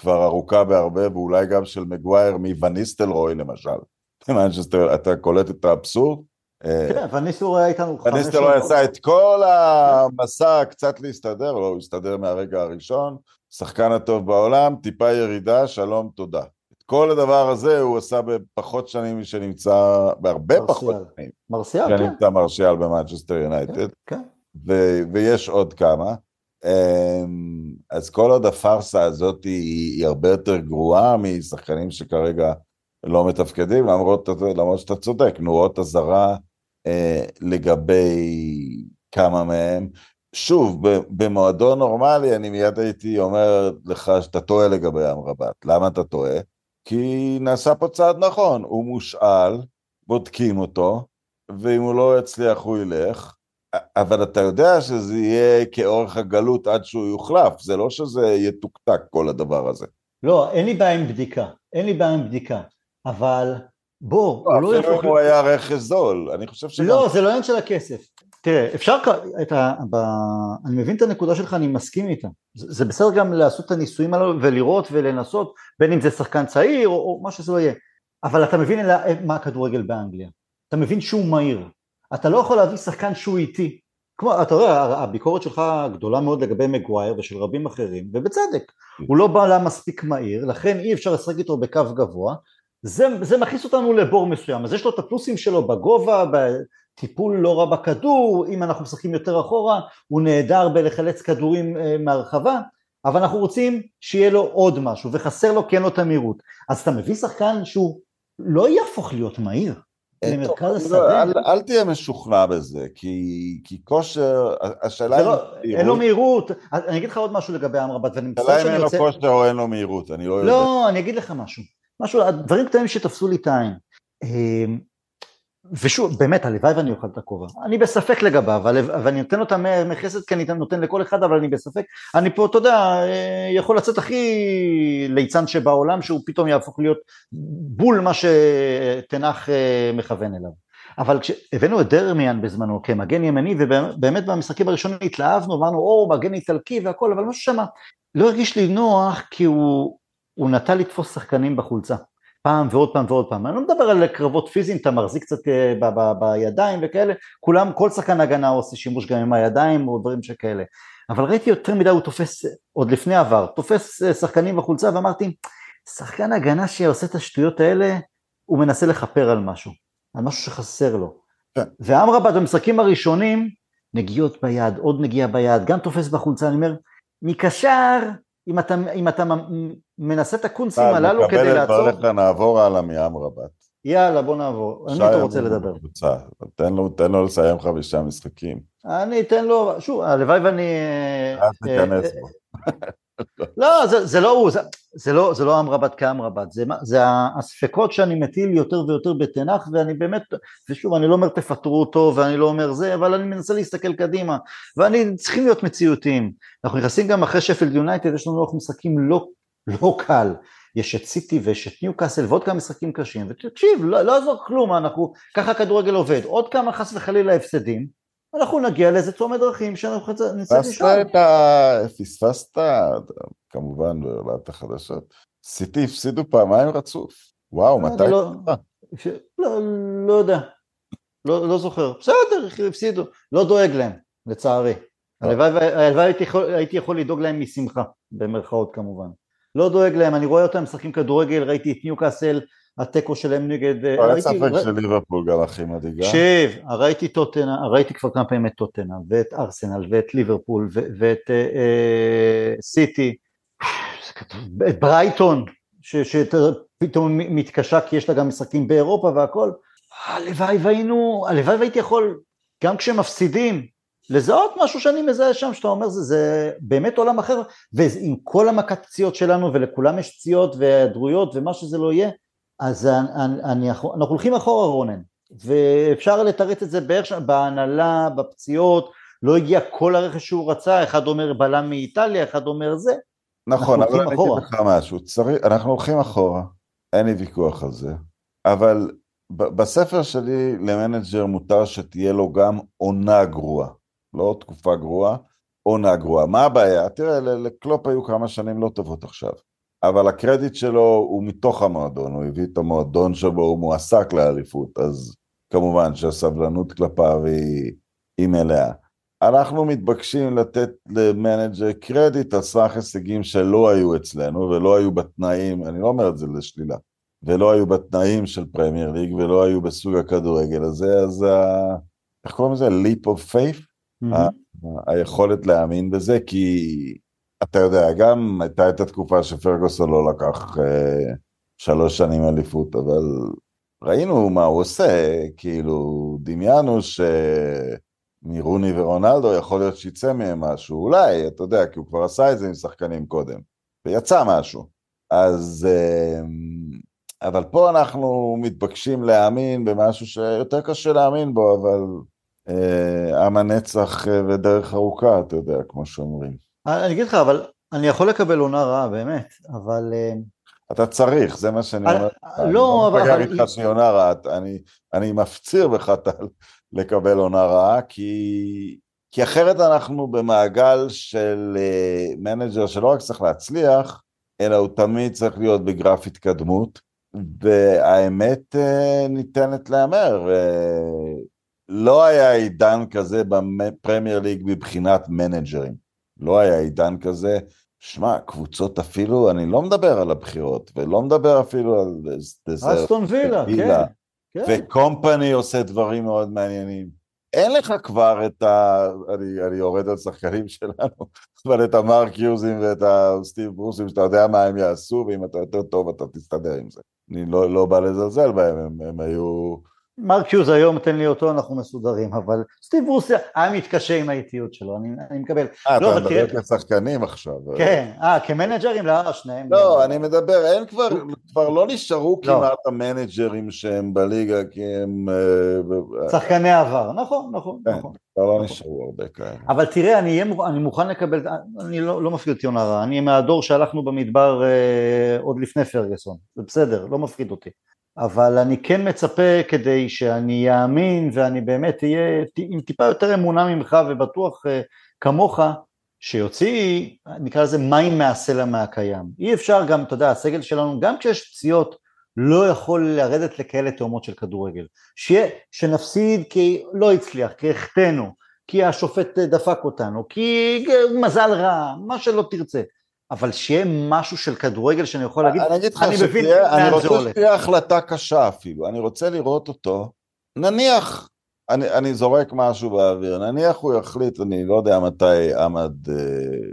כבר ארוכה בהרבה, ואולי גם של מגווייר מווניסטלרוי למשל. [laughs] במנצ'סטר, אתה קולט את האבסורד? כן, וניסטלרוי היה איתנו חמש... וניסטלרוי עשה את כל המסע קצת להסתדר, לא, הוא הסתדר מהרגע הראשון, שחקן הטוב בעולם, טיפה ירידה, שלום, תודה. את כל הדבר הזה הוא עשה בפחות שנים משנמצא, בהרבה פחות שנים. מרסיאל, כן. שנמצא מרסיאל במנצ'סטר יונייטד. כן. ויש עוד כמה. אמ, אז כל עוד הפארסה הזאת היא, היא הרבה יותר גרועה משחקנים שכרגע לא מתפקדים, למרות, למרות שאתה צודק, נורות אזהרה אה, לגבי כמה מהם. שוב, במועדון נורמלי אני מיד הייתי אומר לך שאתה טועה לגבי אמרבת. למה אתה טועה? כי נעשה פה צעד נכון, הוא מושאל, בודקים אותו, ואם הוא לא יצליח הוא ילך, אבל אתה יודע שזה יהיה כאורך הגלות עד שהוא יוחלף, זה לא שזה יתוקתק כל הדבר הזה. לא, אין לי בעיה עם בדיקה, אין לי בעיה עם בדיקה, אבל בוא, לא, הוא לא יהפוך... אפילו אם הוא היה רכש זול, אני חושב שגם... לא, זה לא עניין של הכסף. תראה, אפשר, את ה, ב, אני מבין את הנקודה שלך, אני מסכים איתה. זה, זה בסדר גם לעשות את הניסויים האלו ולראות ולנסות, בין אם זה שחקן צעיר או, או מה שזה לא יהיה. אבל אתה מבין מה הכדורגל באנגליה. אתה מבין שהוא מהיר. אתה לא יכול להביא שחקן שהוא איטי. כמו, אתה רואה, הביקורת שלך גדולה מאוד לגבי מגווייר ושל רבים אחרים, ובצדק. הוא לא בא לה מספיק מהיר, לכן אי אפשר לשחק איתו בקו גבוה. זה, זה מכניס אותנו לבור מסוים, אז יש לו את הפלוסים שלו בגובה, טיפול לא רע בכדור, אם אנחנו משחקים יותר אחורה, הוא נהדר בלחלץ כדורים אה, מהרחבה, אבל אנחנו רוצים שיהיה לו עוד משהו, וחסר לו כן לו את המהירות. אז אתה מביא שחקן שהוא לא יהפוך להיות מהיר. אה, למרכז השדה. לא, אל, אל תהיה משוכנע בזה, כי, כי כושר, השאלה היא... לא, אין לו מהירות, אני אגיד לך עוד משהו לגבי אמרבת, ואני מצטער שאני יוצא... השאלה אם אין לו כושר או אין לו מהירות, אני לא, לא יודע. לא, אני אגיד לך משהו, משהו, דברים קטנים שתפסו לי את העין. ושוב, באמת, הלוואי ואני אוכל את הכובע. אני בספק לגביו, ואני נותן לו את המחסד כי אני נותן לכל אחד, אבל אני בספק. אני פה, אתה יודע, אה, יכול לצאת הכי ליצן שבעולם, שהוא פתאום יהפוך להיות בול מה שתנח אה, מכוון אליו. אבל כשהבאנו את דרמיאן בזמנו כמגן ימני, ובאמת במשחקים הראשונים התלהבנו, אמרנו, או, מגן איטלקי והכל, אבל משהו שמה לא הרגיש לי נוח, כי הוא, הוא נטה לתפוס שחקנים בחולצה. פעם ועוד פעם ועוד פעם. אני לא מדבר על קרבות פיזיים, אתה מחזיק קצת אה, ב- ב- בידיים וכאלה, כולם, כל שחקן הגנה עושה שימוש גם עם הידיים או דברים שכאלה. אבל ראיתי יותר מדי, הוא תופס, עוד לפני עבר, תופס אה, שחקנים בחולצה ואמרתי, שחקן הגנה שעושה את השטויות האלה, הוא מנסה לכפר על משהו, על משהו שחסר לו. כן. ואמרבת במשחקים הראשונים, נגיעות ביד, עוד נגיעה ביד, גם תופס בחולצה, אני אומר, מקשר אם אתה, אם אתה מנסה את הקונסים הללו כדי לעצור... מקבל את דבריך, נעבור הלאה מאמרבת. יאללה, בוא נעבור. אני אתה רוצה לדבר. תן לו, תן לו לסיים חמישה משחקים. אני אתן לו, שוב, הלוואי ואני... אה, תיכנס אה, בו. לא, זה, זה לא הוא, זה, זה לא, זה לא אמרבת כאמרבת, זה, זה הספקות שאני מטיל יותר ויותר בתנ"ך, ואני באמת, ושוב, אני לא אומר תפטרו אותו, ואני לא אומר זה, אבל אני מנסה להסתכל קדימה, ואני צריכים להיות מציאותיים. אנחנו נכנסים גם אחרי שפילד יונייטד, יש לנו משחקים לא, לא קל. יש את סיטי ויש את ניו קאסל ועוד כמה משחקים קשים, ותקשיב, לא, לא יעזור כלום, אנחנו, ככה הכדורגל עובד, עוד כמה חס וחלילה הפסדים, אנחנו נגיע לאיזה צומת דרכים שאנחנו נצטרך לשאול. פספסת, כמובן בעולת החדשות. סיטי הפסידו פעמיים רצוף. וואו, מתי? לא, לא, לא יודע. לא, לא זוכר. בסדר, הפסידו. לא דואג להם, לצערי. הלוואי הייתי יכול לדאוג להם משמחה, במרכאות כמובן. לא דואג להם, אני רואה אותם משחקים כדורגל, ראיתי את ניוקאסל התיקו שלהם נגד... אה, אין ספק שליברפול גם הכי מדאיגה. שב, ראיתי טוטנה, ראיתי כבר כמה פעמים את טוטנה, ואת ארסנל, ואת ליברפול, ואת אה, אה, סיטי, את ברייטון, שפתאום מתקשה כי יש לה גם משחקים באירופה והכל. הלוואי והיינו, הלוואי והייתי יכול, גם כשמפסידים, לזהות משהו שאני מזהה שם, שאתה אומר זה, זה באמת עולם אחר, ועם כל המכת פציעות שלנו, ולכולם יש פציעות והיעדרויות ומה שזה לא יהיה, אז אני, אני, אנחנו הולכים אחורה רונן, ואפשר לתרץ את זה בערך בהנהלה, בפציעות, לא הגיע כל הרכש שהוא רצה, אחד אומר בלם מאיטליה, אחד אומר זה. נכון, אבל אני אגיד לך משהו, צריך, אנחנו הולכים אחורה, אין לי ויכוח על זה, אבל בספר שלי למנג'ר מותר שתהיה לו גם עונה גרועה, לא תקופה גרועה, עונה גרועה. מה הבעיה? תראה, לקלופ היו כמה שנים לא טובות עכשיו. אבל הקרדיט שלו הוא מתוך המועדון, הוא הביא את המועדון שבו הוא מועסק לאליפות, אז כמובן שהסבלנות כלפיו היא, היא מלאה. אנחנו מתבקשים לתת למנג'ר קרדיט על סמך הישגים שלא היו אצלנו ולא היו בתנאים, אני לא אומר את זה לשלילה, ולא היו בתנאים של פרמייר ליג ולא היו בסוג הכדורגל הזה, אז ה... איך קוראים לזה? leap of faith? Mm-hmm. ה- היכולת להאמין בזה, כי אתה יודע, גם הייתה את התקופה שפרגוסון לא לקח אה, שלוש שנים אליפות, אבל ראינו מה הוא עושה, כאילו, דמיינו שמרוני ורונלדו יכול להיות שיצא מהם משהו, אולי, אתה יודע, כי הוא כבר עשה את זה עם שחקנים קודם, ויצא משהו. אז אה, אבל פה אנחנו מתבקשים להאמין במשהו שיותר קשה להאמין בו, אבל אה, עם הנצח אה, ודרך ארוכה, אתה יודע, כמו שאומרים. אני אגיד לך, אבל אני יכול לקבל עונה רעה, באמת, אבל... אה, אתה צריך, זה מה שאני אומר. לא, אבל... אני לא מפגר איתך שהיא עונה רעה, אני, אני מפציר בך [laughs] לקבל עונה רעה, כי, כי אחרת אנחנו במעגל של מנג'ר שלא רק צריך להצליח, אלא הוא תמיד צריך להיות בגרף התקדמות, והאמת ניתנת להיאמר. לא היה עידן כזה בפרמייר ליג מבחינת מנג'רים. לא היה עידן כזה. שמע, קבוצות אפילו, אני לא מדבר על הבכירות, ולא מדבר אפילו על... אסטון וילה, כן. כן. וקומפני עושה דברים מאוד מעניינים. אין לך כבר את ה... אני, אני יורד על שחקנים [laughs] שלנו, אבל את המרק יוזים ואת הסטיב ברוסים, שאתה יודע מה הם יעשו, ואם אתה יותר טוב אתה תסתדר עם זה. אני לא, לא בא לזלזל בהם, הם, הם היו... מרק יוז היום, תן לי אותו, אנחנו מסודרים, אבל סטיב רוסיה היה מתקשה עם האיטיות שלו, אני, אני מקבל. אה, לא, אתה מדבר. כשחקנים עכשיו. כן, אה, כמנג'רים? לא, שניהם. לא, אני מדבר, אין כבר, כבר לא נשארו לא. כמעט המנג'רים שהם בליגה, כי הם... אה, שחקני עבר, נכון, נכון, כן, נכון. כבר לא נשארו הרבה כאלה. אבל תראה, אני, אני מוכן לקבל, אני לא, לא מפחיד אותי עונה רעה, אני מהדור שהלכנו במדבר אה, עוד לפני פרגוסון, זה בסדר, לא מפחיד אותי. אבל אני כן מצפה כדי שאני אאמין ואני באמת אהיה עם טיפה יותר אמונה ממך ובטוח uh, כמוך שיוציא נקרא לזה מים מהסלע מהקיים. אי אפשר גם, אתה יודע, הסגל שלנו גם כשיש פציעות לא יכול לרדת לכאלה תאומות של כדורגל. שיהיה, שנפסיד כי לא הצליח, כי החטאנו, כי השופט דפק אותנו, כי מזל רע, מה שלא תרצה. אבל שיהיה משהו של כדורגל שאני יכול להגיד, אני אגיד לך שתהיה, אני רוצה שתהיה החלטה קשה אפילו, אני רוצה לראות אותו, נניח, אני, אני זורק משהו באוויר, נניח הוא יחליט, אני לא יודע מתי עמד אה,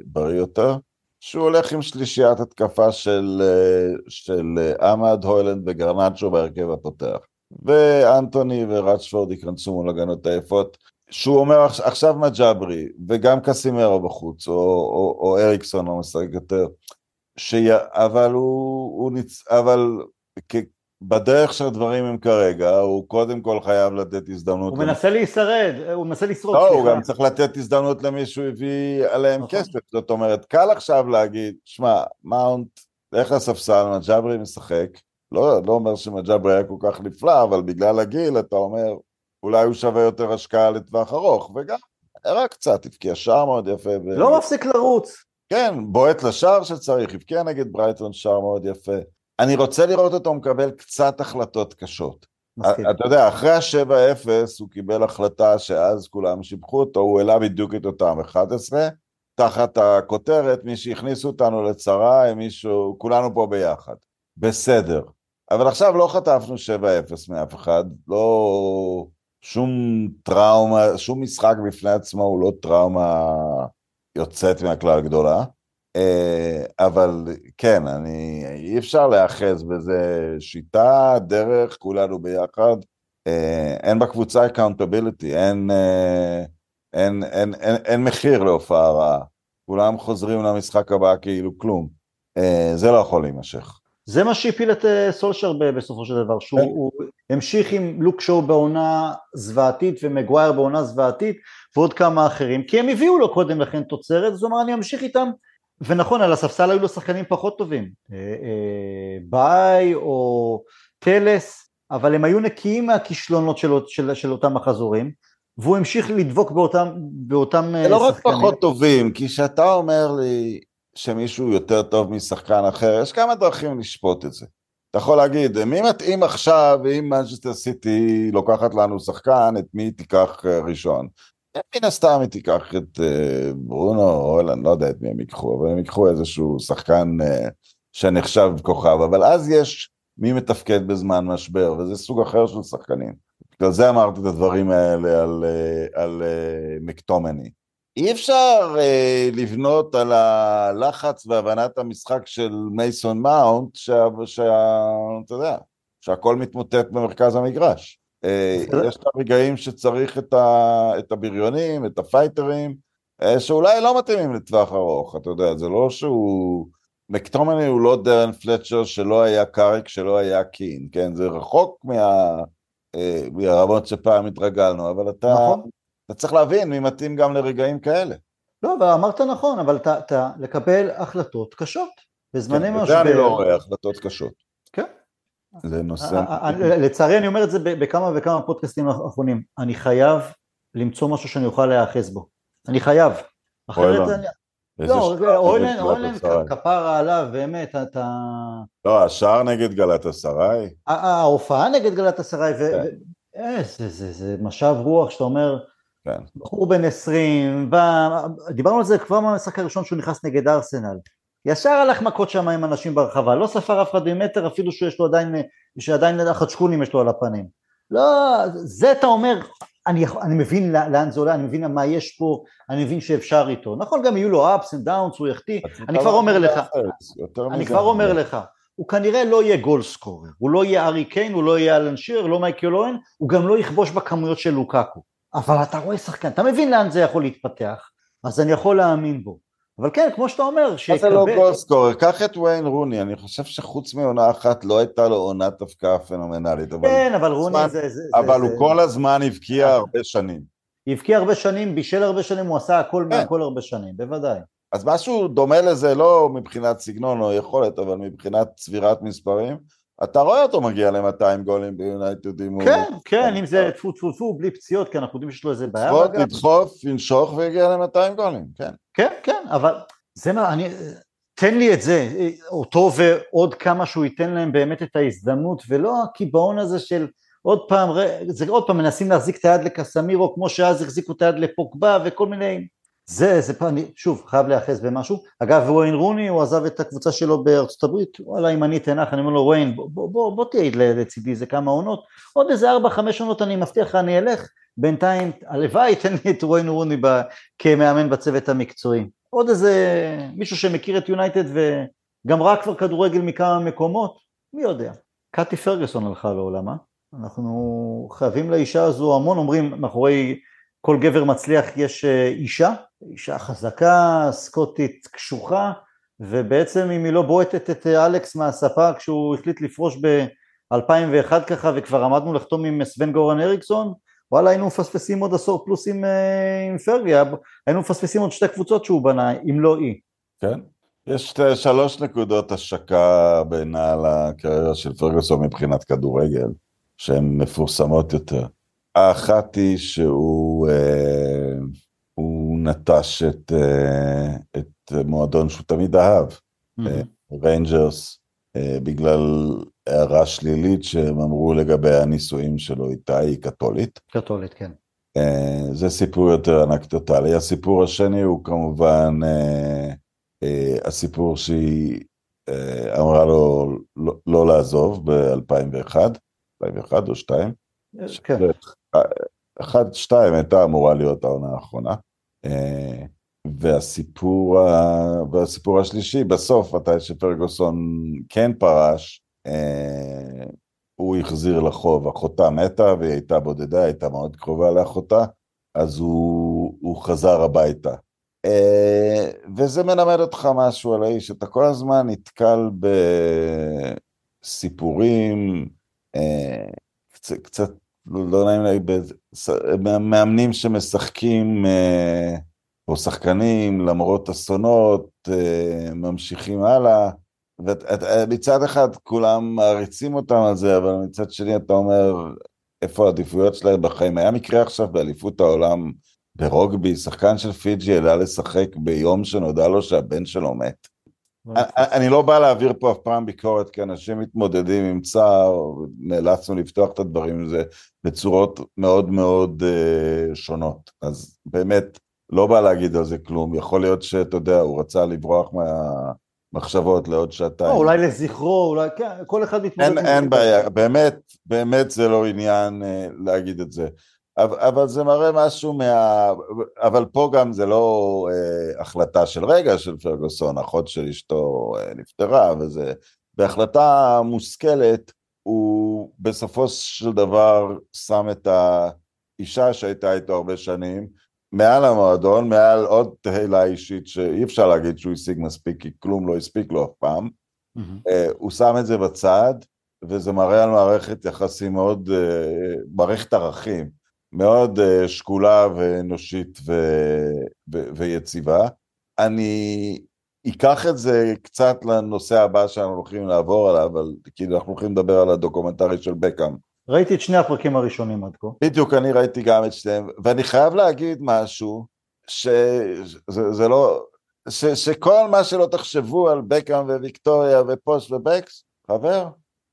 בריא יותר, שהוא הולך עם שלישיית התקפה של, אה, של אה, עמד, הוילנד וגרנצ'ו בהרכב הפותח. ואנטוני וראצ'פורד ייכנסו מול הגנות היפות, שהוא אומר עכשיו מג'אברי וגם קסימרו בחוץ, או, או, או אריקסון לא משחק יותר, שי, אבל הוא, הוא ניצ... אבל כ... בדרך שהדברים הם כרגע, הוא קודם כל חייב לתת הזדמנות. הוא מנסה להישרד, הוא מנסה לשרוד, לא, הוא גם צריך לתת הזדמנות למי שהוא הביא עליהם נכון. כסף, זאת אומרת, קל עכשיו להגיד, שמע, מאונט, לך לספסל, מג'אברי משחק, לא, לא אומר שמג'אברי היה כל כך נפלא, אבל בגלל הגיל אתה אומר, אולי הוא שווה יותר השקעה לטווח ארוך, וגם הראה קצת, הבקיע שער מאוד יפה. ו... לא מפסיק לרוץ. כן, בועט לשער שצריך, הבקיע נגד ברייטון שער מאוד יפה. אני רוצה לראות אותו מקבל קצת החלטות קשות. מסכים. אתה יודע, אחרי ה-7-0 הוא קיבל החלטה שאז כולם שיבחו אותו, הוא העלה בדיוק את אותם 11, תחת הכותרת, מי שהכניסו אותנו לצרה הם מישהו, כולנו פה ביחד. בסדר. אבל עכשיו לא חטפנו 7-0 מאף אחד, לא... שום טראומה, שום משחק בפני עצמו הוא לא טראומה יוצאת מהכלל גדולה, אה, אבל כן, אני, אי אפשר להיאחז בזה. שיטה, דרך, כולנו ביחד, אה, אין בקבוצה accountability, אין, אה, אין, אין, אין, אין מחיר להופעה רעה, כולם חוזרים למשחק הבא כאילו כלום, זה לא יכול להימשך. זה מה שהפיל את אה, סולשר בסופו של דבר, שהוא כן. המשיך עם לוק שואו בעונה זוועתית ומגווייר בעונה זוועתית ועוד כמה אחרים, כי הם הביאו לו קודם לכן תוצרת, אז הוא אמר אני אמשיך איתם, ונכון על הספסל היו לו שחקנים פחות טובים, אה, אה, ביי או טלס, אבל הם היו נקיים מהכישלונות של, של, של אותם החזורים, והוא המשיך לדבוק באותם, באותם. זה לא רק פחות טובים, כי כשאתה אומר לי שמישהו יותר טוב משחקן אחר, יש כמה דרכים לשפוט את זה. אתה יכול להגיד, מי מתאים עכשיו אם מנצ'סטר סיטי לוקחת לנו שחקן, את מי תיקח אה, ראשון? מן הסתם היא תיקח את uh, ברונו או אני לא יודע את מי הם ייקחו, אבל הם ייקחו איזשהו שחקן שנחשב כוכב, אבל אז יש מי מתפקד בזמן משבר, וזה סוג אחר של שחקנים. בגלל זה אמרתי את הדברים האלה על, על uh, מקטומני. אי אפשר אה, לבנות על הלחץ והבנת המשחק של מייסון מאונט, שאתה יודע, שהכל מתמוטט במרכז המגרש. אה, יש את הרגעים שצריך את, ה, את הבריונים, את הפייטרים, אה, שאולי לא מתאימים לטווח ארוך, אתה יודע, זה לא שהוא מקטומני הוא לא דרן פלצ'ר שלא היה קאריק, שלא היה קין, כן? זה רחוק מה... אה, מהרמות שפעם התרגלנו, אבל אתה, נכון. אתה צריך להבין מי מתאים גם לרגעים כאלה. לא, אבל אמרת נכון, אבל אתה, אתה לקבל החלטות קשות בזמני כן, משבר. וזה אני לא רואה החלטות קשות. כן. זה נושא... אה, אה, לצערי אני אומר את זה בכמה וכמה פודקאסטים האחרונים, אני חייב למצוא משהו שאני אוכל להיאחז בו, אני חייב, אחרת אני... לא, אוילן, כפרה עליו, באמת, אתה... לא, השער נגד גלת אסריי. ההופעה נגד גלת אסריי, זה משב רוח שאתה אומר, כן. בחור בן 20, דיברנו על זה כבר מהמשחק הראשון שהוא נכנס נגד ארסנל, ישר הלך מכות שם עם אנשים ברחבה, לא ספר אף אחד ממטר אפילו שיש לו עדיין, שעדיין החדשקונים יש לו על הפנים. לא, זה אתה אומר, אני, אני מבין לאן זה עולה, אני מבין מה יש פה, אני מבין שאפשר איתו. נכון, גם יהיו לו ups and downs, הוא יחטיא, אני כבר אומר לך, אני כבר אומר לך, הוא כנראה לא יהיה גול סקורר, הוא לא יהיה ארי קיין, הוא לא יהיה אלן שיר, לא מייקל אוהן, הוא גם לא יכבוש בכמויות של לוקקו. אבל אתה רואה שחקן, אתה מבין לאן זה יכול להתפתח, אז אני יכול להאמין בו. אבל כן, כמו שאתה אומר, שיקבל... מה זה לא גול סקורר? קח את ויין רוני, אני חושב שחוץ מעונה אחת לא הייתה לו עונת הפקעה פנומנלית. כן, אבל רוני זה... אבל הוא כל הזמן הבקיע הרבה שנים. הבקיע הרבה שנים, בישל הרבה שנים, הוא עשה הכל כן. מהכל הרבה שנים, בוודאי. אז משהו דומה לזה, לא מבחינת סגנון או יכולת, אבל מבחינת צבירת מספרים, אתה רואה אותו מגיע ל-200 גולים ביונייטד אם הוא... כן, כן, אם זה טפו טפו טפו, בלי פציעות, כי אנחנו יודעים שיש לו איזה בעיה. לדחוף, לדחוף, לנשוך והגיע ל-200 גולים, כן. כן, כן, אבל זה מה, אני... תן לי את זה, אותו ועוד כמה שהוא ייתן להם באמת את ההזדמנות, ולא הקיבעון הזה של עוד פעם, זה עוד פעם מנסים להחזיק את היד לקסמירו, כמו שאז החזיקו את היד לפוקבה וכל מיני זה, זה פעם, שוב, חייב להיאחז במשהו. אגב, וויין רוני, הוא עזב את הקבוצה שלו בארצות הברית, וואלה, אם אני תנח, אני אומר לו, וויין, בוא, בוא, בוא, בוא תהיה לצידי איזה כמה עונות, עוד איזה ארבע, חמש עונות אני מבטיח לך, אני אלך, בינתיים, הלוואי, תן לי את וויין רוני ב, כמאמן בצוות המקצועי. עוד איזה מישהו שמכיר את יונייטד וגם ראה כבר כדורגל מכמה מקומות, מי יודע. קאטי פרגוסון הלכה לעולמה, אנחנו חייבים לאישה הזו המון, אומרים, מאחורי כל גבר מצליח יש אה, אישה, אישה חזקה, סקוטית קשוחה, ובעצם אם היא לא בועטת את אה, אלכס מהספה כשהוא החליט לפרוש ב-2001 ככה וכבר עמדנו לחתום עם סבן גורן אריקסון, וואלה היינו מפספסים עוד עשור פלוס עם, אה, עם פרגי, היינו מפספסים עוד שתי קבוצות שהוא בנה, אם לא היא. כן, יש שלוש נקודות השקה בעיניי על הקריירה של פרגוסון מבחינת כדורגל, שהן מפורסמות יותר. האחת היא שהוא אה, נטש את, אה, את מועדון שהוא תמיד אהב, ריינג'רס, mm-hmm. אה, בגלל הערה שלילית שהם אמרו לגבי הנישואים שלו איתה, היא קתולית. קתולית, כן. זה סיפור יותר אנקדוטלי. הסיפור השני הוא כמובן הסיפור שהיא אמרה לו לא, לא לעזוב ב-2001, 2001 או 2002. כן. אחת, שתיים הייתה אמורה להיות העונה האחרונה. אה, והסיפור, והסיפור השלישי, בסוף, מתי שפרגוסון כן פרש, אה, הוא החזיר לחוב, אחותה מתה והיא הייתה בודדה, הייתה מאוד קרובה לאחותה, אז הוא, הוא חזר הביתה. אה, וזה מלמד אותך משהו על האיש, אתה כל הזמן נתקל בסיפורים קצת, קצת לא נעים להגיד, מאמנים שמשחקים, אה, או שחקנים, למרות אסונות, אה, ממשיכים הלאה. ומצד אחד כולם מעריצים אותם על זה, אבל מצד שני אתה אומר, איפה העדיפויות שלהם בחיים? היה מקרה עכשיו באליפות העולם ברוגבי, שחקן של פיג'י עלה לשחק ביום שנודע לו שהבן שלו מת. אני לא בא להעביר פה אף פעם ביקורת, כי אנשים מתמודדים עם צער, נאלצנו לפתוח את הדברים הזה בצורות מאוד מאוד uh, שונות. אז באמת, לא בא להגיד על זה כלום. יכול להיות שאתה יודע, הוא רצה לברוח מהמחשבות לעוד שעתיים. לא, אולי לזכרו, אולי, כן, כל אחד מתמודד. אין, אין בעיה, באמת, באמת זה לא עניין uh, להגיד את זה. אבל זה מראה משהו מה... אבל פה גם זה לא אה, החלטה של רגע של פרגוסון, אחות של אשתו אה, נפטרה, וזה... בהחלטה מושכלת, הוא בסופו של דבר שם את האישה שהייתה איתו הרבה שנים, מעל המועדון, מעל עוד תהילה אישית שאי אפשר להגיד שהוא השיג מספיק, כי כלום לא הספיק לו אף פעם. Mm-hmm. הוא שם את זה בצד, וזה מראה על מערכת יחסים מאוד, מערכת ערכים, מאוד שקולה ואנושית ו... ו... ויציבה. אני אקח את זה קצת לנושא הבא שאנחנו הולכים לעבור עליו, אבל כאילו אנחנו הולכים לדבר על הדוקומנטרי של בקאם. ראיתי את שני הפרקים הראשונים עד כה. בדיוק, אני ראיתי גם את שניהם, ואני חייב להגיד משהו, שזה זה לא, ש, שכל מה שלא תחשבו על בקאם וויקטוריה ופוש ובקס, חבר,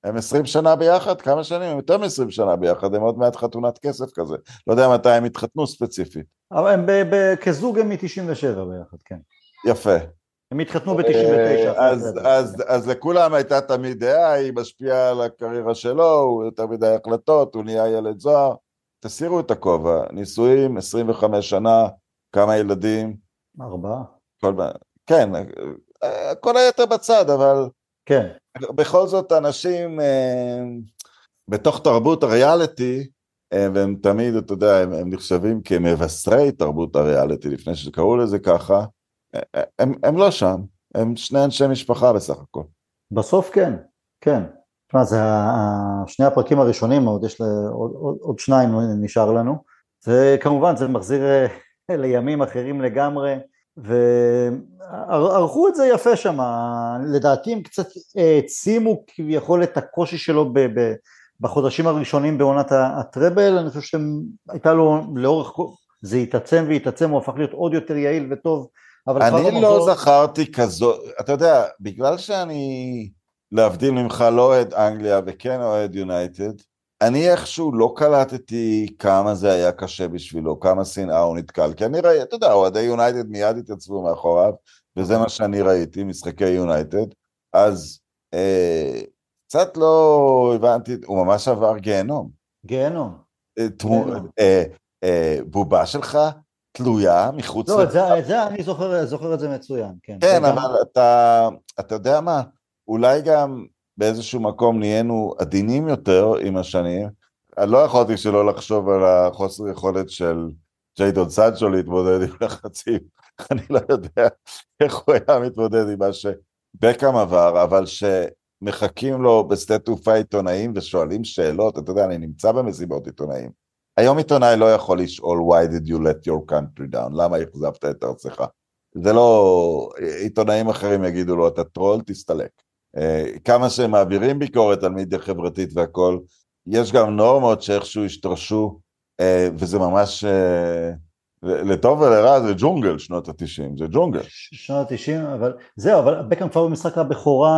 הם עשרים שנה ביחד, כמה שנים? הם יותר מעשרים שנה ביחד, הם עוד מעט חתונת כסף כזה. לא יודע מתי הם התחתנו ספציפית. אבל הם ב- ב- כזוג הם מ-97 ביחד, כן. יפה. הם התחתנו ב-99. אז, אז, אז לכולם הייתה תמיד דעה, היא משפיעה על הקריירה שלו, הוא יותר מדי החלטות, הוא נהיה ילד זוהר. תסירו את הכובע, נישואים, 25 שנה, כמה ילדים. ארבעה. כל, כן, כל היתר בצד, אבל... כן. בכל זאת אנשים אה, בתוך תרבות הריאליטי, אה, והם תמיד, אתה יודע, הם, הם נחשבים כמבשרי תרבות הריאליטי, לפני שקראו לזה ככה, אה, הם, הם לא שם, הם שני אנשי משפחה בסך הכל. בסוף כן, כן. תשמע, זה שני הפרקים הראשונים, עוד יש, עוד, עוד, עוד שניים נשאר לנו, וכמובן זה מחזיר [laughs] לימים אחרים לגמרי. וערכו את זה יפה שם, לדעתי הם קצת העצימו כביכול את הקושי שלו ב- ב- בחודשים הראשונים בעונת הטראבל, אני חושב שהייתה לו לאורך, זה התעצם והתעצם, הוא הפך להיות עוד יותר יעיל וטוב, אבל אני לא במחור... זכרתי כזו, אתה יודע, בגלל שאני, להבדיל ממך, לא אוהד אנגליה וכן אוהד יונייטד, אני איכשהו לא קלטתי כמה זה היה קשה בשבילו, כמה שנאה הוא נתקל, כי אני ראיתי, אתה יודע, אוהדי יונייטד מיד התייצבו מאחוריו, וזה מה שאני ראיתי, משחקי יונייטד, אז אה, קצת לא הבנתי, הוא ממש עבר גיהנום. גיהנום. אה, תמו, אה, אה, בובה שלך תלויה מחוץ... לא, את זה, את זה אני זוכר, זוכר את זה מצוין, כן. כן, אבל גם... אתה, אתה יודע מה, אולי גם באיזשהו מקום נהיינו עדינים יותר עם השנים. אני לא יכולתי שלא לחשוב על החוסר יכולת של ג'יידון סנצ'ו להתמודד עם לחצים. [laughs] אני לא יודע איך הוא היה מתמודד עם מה שבקאם עבר, אבל שמחכים לו בשדה תעופה עיתונאים ושואלים שאלות, אתה יודע, אני נמצא במסיבות עיתונאים. היום עיתונאי לא יכול לשאול why did you let your country down, למה אכזבת את ארצך. זה לא, עיתונאים אחרים יגידו לו, אתה טרול, תסתלק. כמה שהם מעבירים ביקורת על מדיה חברתית והכל, יש גם נורמות שאיכשהו השתרשו, אה, וזה ממש, אה, לטוב ולרע זה ג'ונגל שנות התשעים, זה ג'ונגל. שנות התשעים, אבל זהו, אבל בקאם כבר במשחק הבכורה,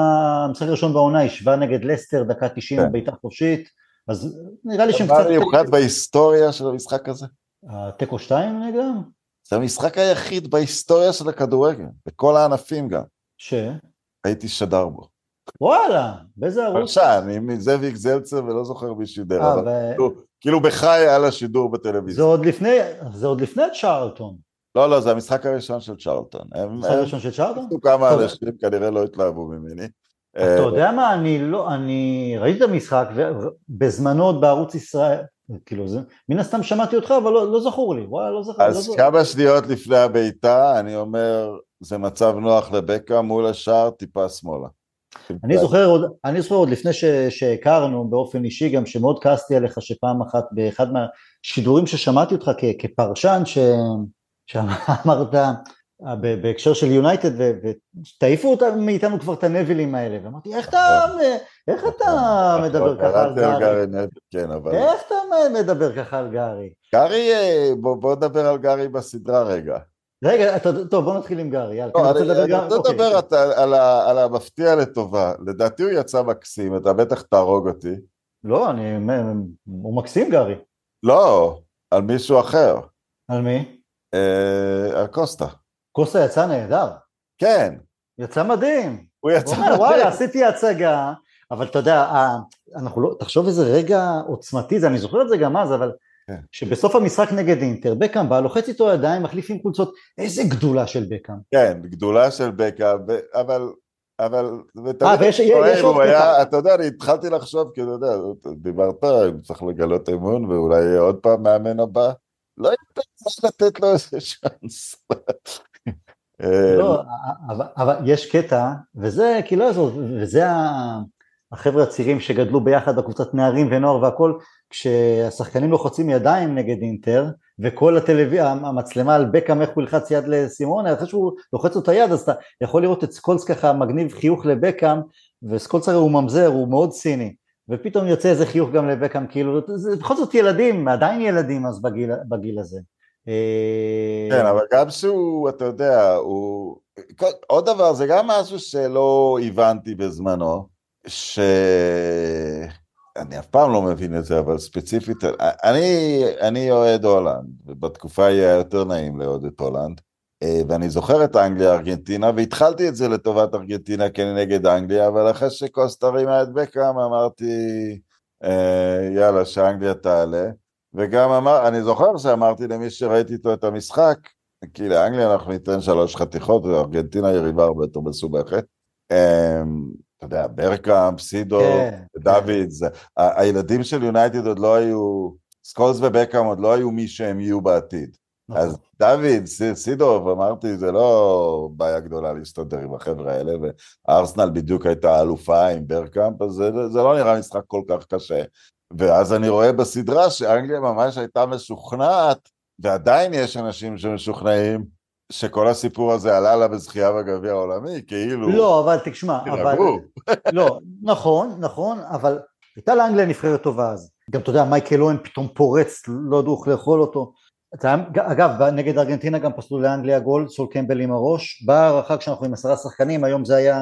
המשחק הראשון בעונה, השווה נגד לסטר, דקה תשעים, כן. בעיטה חופשית, אז נראה לי שהם קצת... דבר מיוחד בהיסטוריה של המשחק הזה. התיקו שתיים נגדם? זה המשחק היחיד בהיסטוריה של הכדורגל, בכל הענפים גם. ש? הייתי שדר בו. וואלה, באיזה ערוץ? פרשן, עם זאביק זלצר ולא זוכר מי שידר, אבל כאילו, כאילו בחי על השידור בטלוויזיה. זה עוד לפני, זה עוד לפני צ'ארלטון. לא, לא, זה המשחק הראשון של צ'ארלטון. המשחק הראשון של צ'ארלטון? כמה אנשים כנראה לא התלהבו ממני. אתה יודע מה, אני לא, אני ראיתי את המשחק, בזמנו עוד בערוץ ישראל, כאילו זה, מן הסתם שמעתי אותך, אבל לא, לא זכור לי, וואלה, לא זכור. אז לא כמה שניות לפני הבעיטה, אני אומר, זה מצב נוח לבקה מול השער, טיפה שמאלה. אני זוכר עוד, אני זוכר עוד לפני שהכרנו באופן אישי גם שמאוד כעסתי עליך שפעם אחת באחד מהשידורים ששמעתי אותך כפרשן שאמרת בהקשר של יונייטד ותעיפו מאיתנו כבר את הנבילים האלה ואמרתי איך אתה, איך אתה מדבר ככה על גארי? כן, אבל... איך אתה מדבר ככה על גארי? גארי, בוא נדבר על גארי בסדרה רגע. רגע, טוב בוא נתחיל עם גארי, יאללה. לא, אני רוצה לדבר אוקיי. על המפתיע לטובה, לדעתי הוא יצא מקסים, אתה בטח תהרוג אותי. לא, אני, הוא מקסים גארי. לא, על מישהו אחר. על מי? אה, על קוסטה. קוסטה יצא נהדר. כן. יצא מדהים. הוא יצא מדהים. וואלה, עשיתי הצגה, אבל אתה יודע, אנחנו לא, תחשוב איזה רגע עוצמתי זה, אני זוכר את זה גם אז, אבל כן. שבסוף המשחק נגד אינטר, בקאם בא, לוחץ איתו ידיים, מחליפים קבוצות, איזה גדולה של בקאם. כן, גדולה של בקאם, אבל... אבל... אה, ויש עוד קטע. אתה יודע, אני התחלתי לחשוב, כי אתה יודע, דיברת, צריך לגלות אמון, ואולי יהיה עוד פעם מאמן הבא. לא צריך לתת לו איזה צ'אנס. לא, אבל, אבל יש קטע, וזה כאילו, וזה החבר'ה הצעירים שגדלו ביחד בקבוצת נערים ונוער והכל, כשהשחקנים לוחצים ידיים נגד אינטר, וכל הטלוויזיה, המצלמה על בקאם איך הוא ילחץ יד לסימון, אחרי שהוא לוחץ לו את היד, אז אתה יכול לראות את סקולס ככה מגניב חיוך לבקאם, וסקולס הרי הוא ממזר, הוא מאוד ציני, ופתאום יוצא איזה חיוך גם לבקאם, כאילו, זה בכל זאת ילדים, עדיין ילדים אז בגיל, בגיל הזה. כן, אבל גם שהוא, אתה יודע, הוא... עוד דבר, זה גם משהו שלא הבנתי בזמנו, ש... אני אף פעם לא מבין את זה, אבל ספציפית, אני, אני אוהד הולנד, ובתקופה היה יותר נעים לאוהד את הולנד, אה, ואני זוכר את אנגליה ארגנטינה, והתחלתי את זה לטובת ארגנטינה כנגד אנגליה, אבל אחרי שקוסטה רימה את בקאם אמרתי, אה, יאללה, שאנגליה תעלה, וגם אמר, אני זוכר שאמרתי למי שראיתי איתו את המשחק, כי לאנגליה אנחנו ניתן שלוש חתיכות, וארגנטינה יריבה הרבה יותר מסובכת. אתה יודע, ברקאמפ, סידורף, כן, דוידס, כן. זה, הילדים של יונייטד עוד לא היו, סקולס ובקאם עוד לא היו מי שהם יהיו בעתיד. נכון. אז דוידס, סידורף, אמרתי, זה לא בעיה גדולה להסתדר עם החבר'ה האלה, וארסנל בדיוק הייתה אלופה עם ברקאמפ, אז זה, זה לא נראה משחק כל כך קשה. ואז אני רואה בסדרה שאנגליה ממש הייתה משוכנעת, ועדיין יש אנשים שמשוכנעים שכל הסיפור הזה עלה לה בזכייה בגביע העולמי, כאילו... לא, אבל תשמע, אבל... לא, נכון, נכון, אבל הייתה לאנגליה נבחרת טובה אז. גם אתה יודע, מייקל אוהן פתאום פורץ, לא ידעו איך לאכול אותו. אגב, נגד ארגנטינה גם פסלו לאנגליה גול, סול קמבל עם הראש. בהערכה כשאנחנו עם עשרה שחקנים, היום זה היה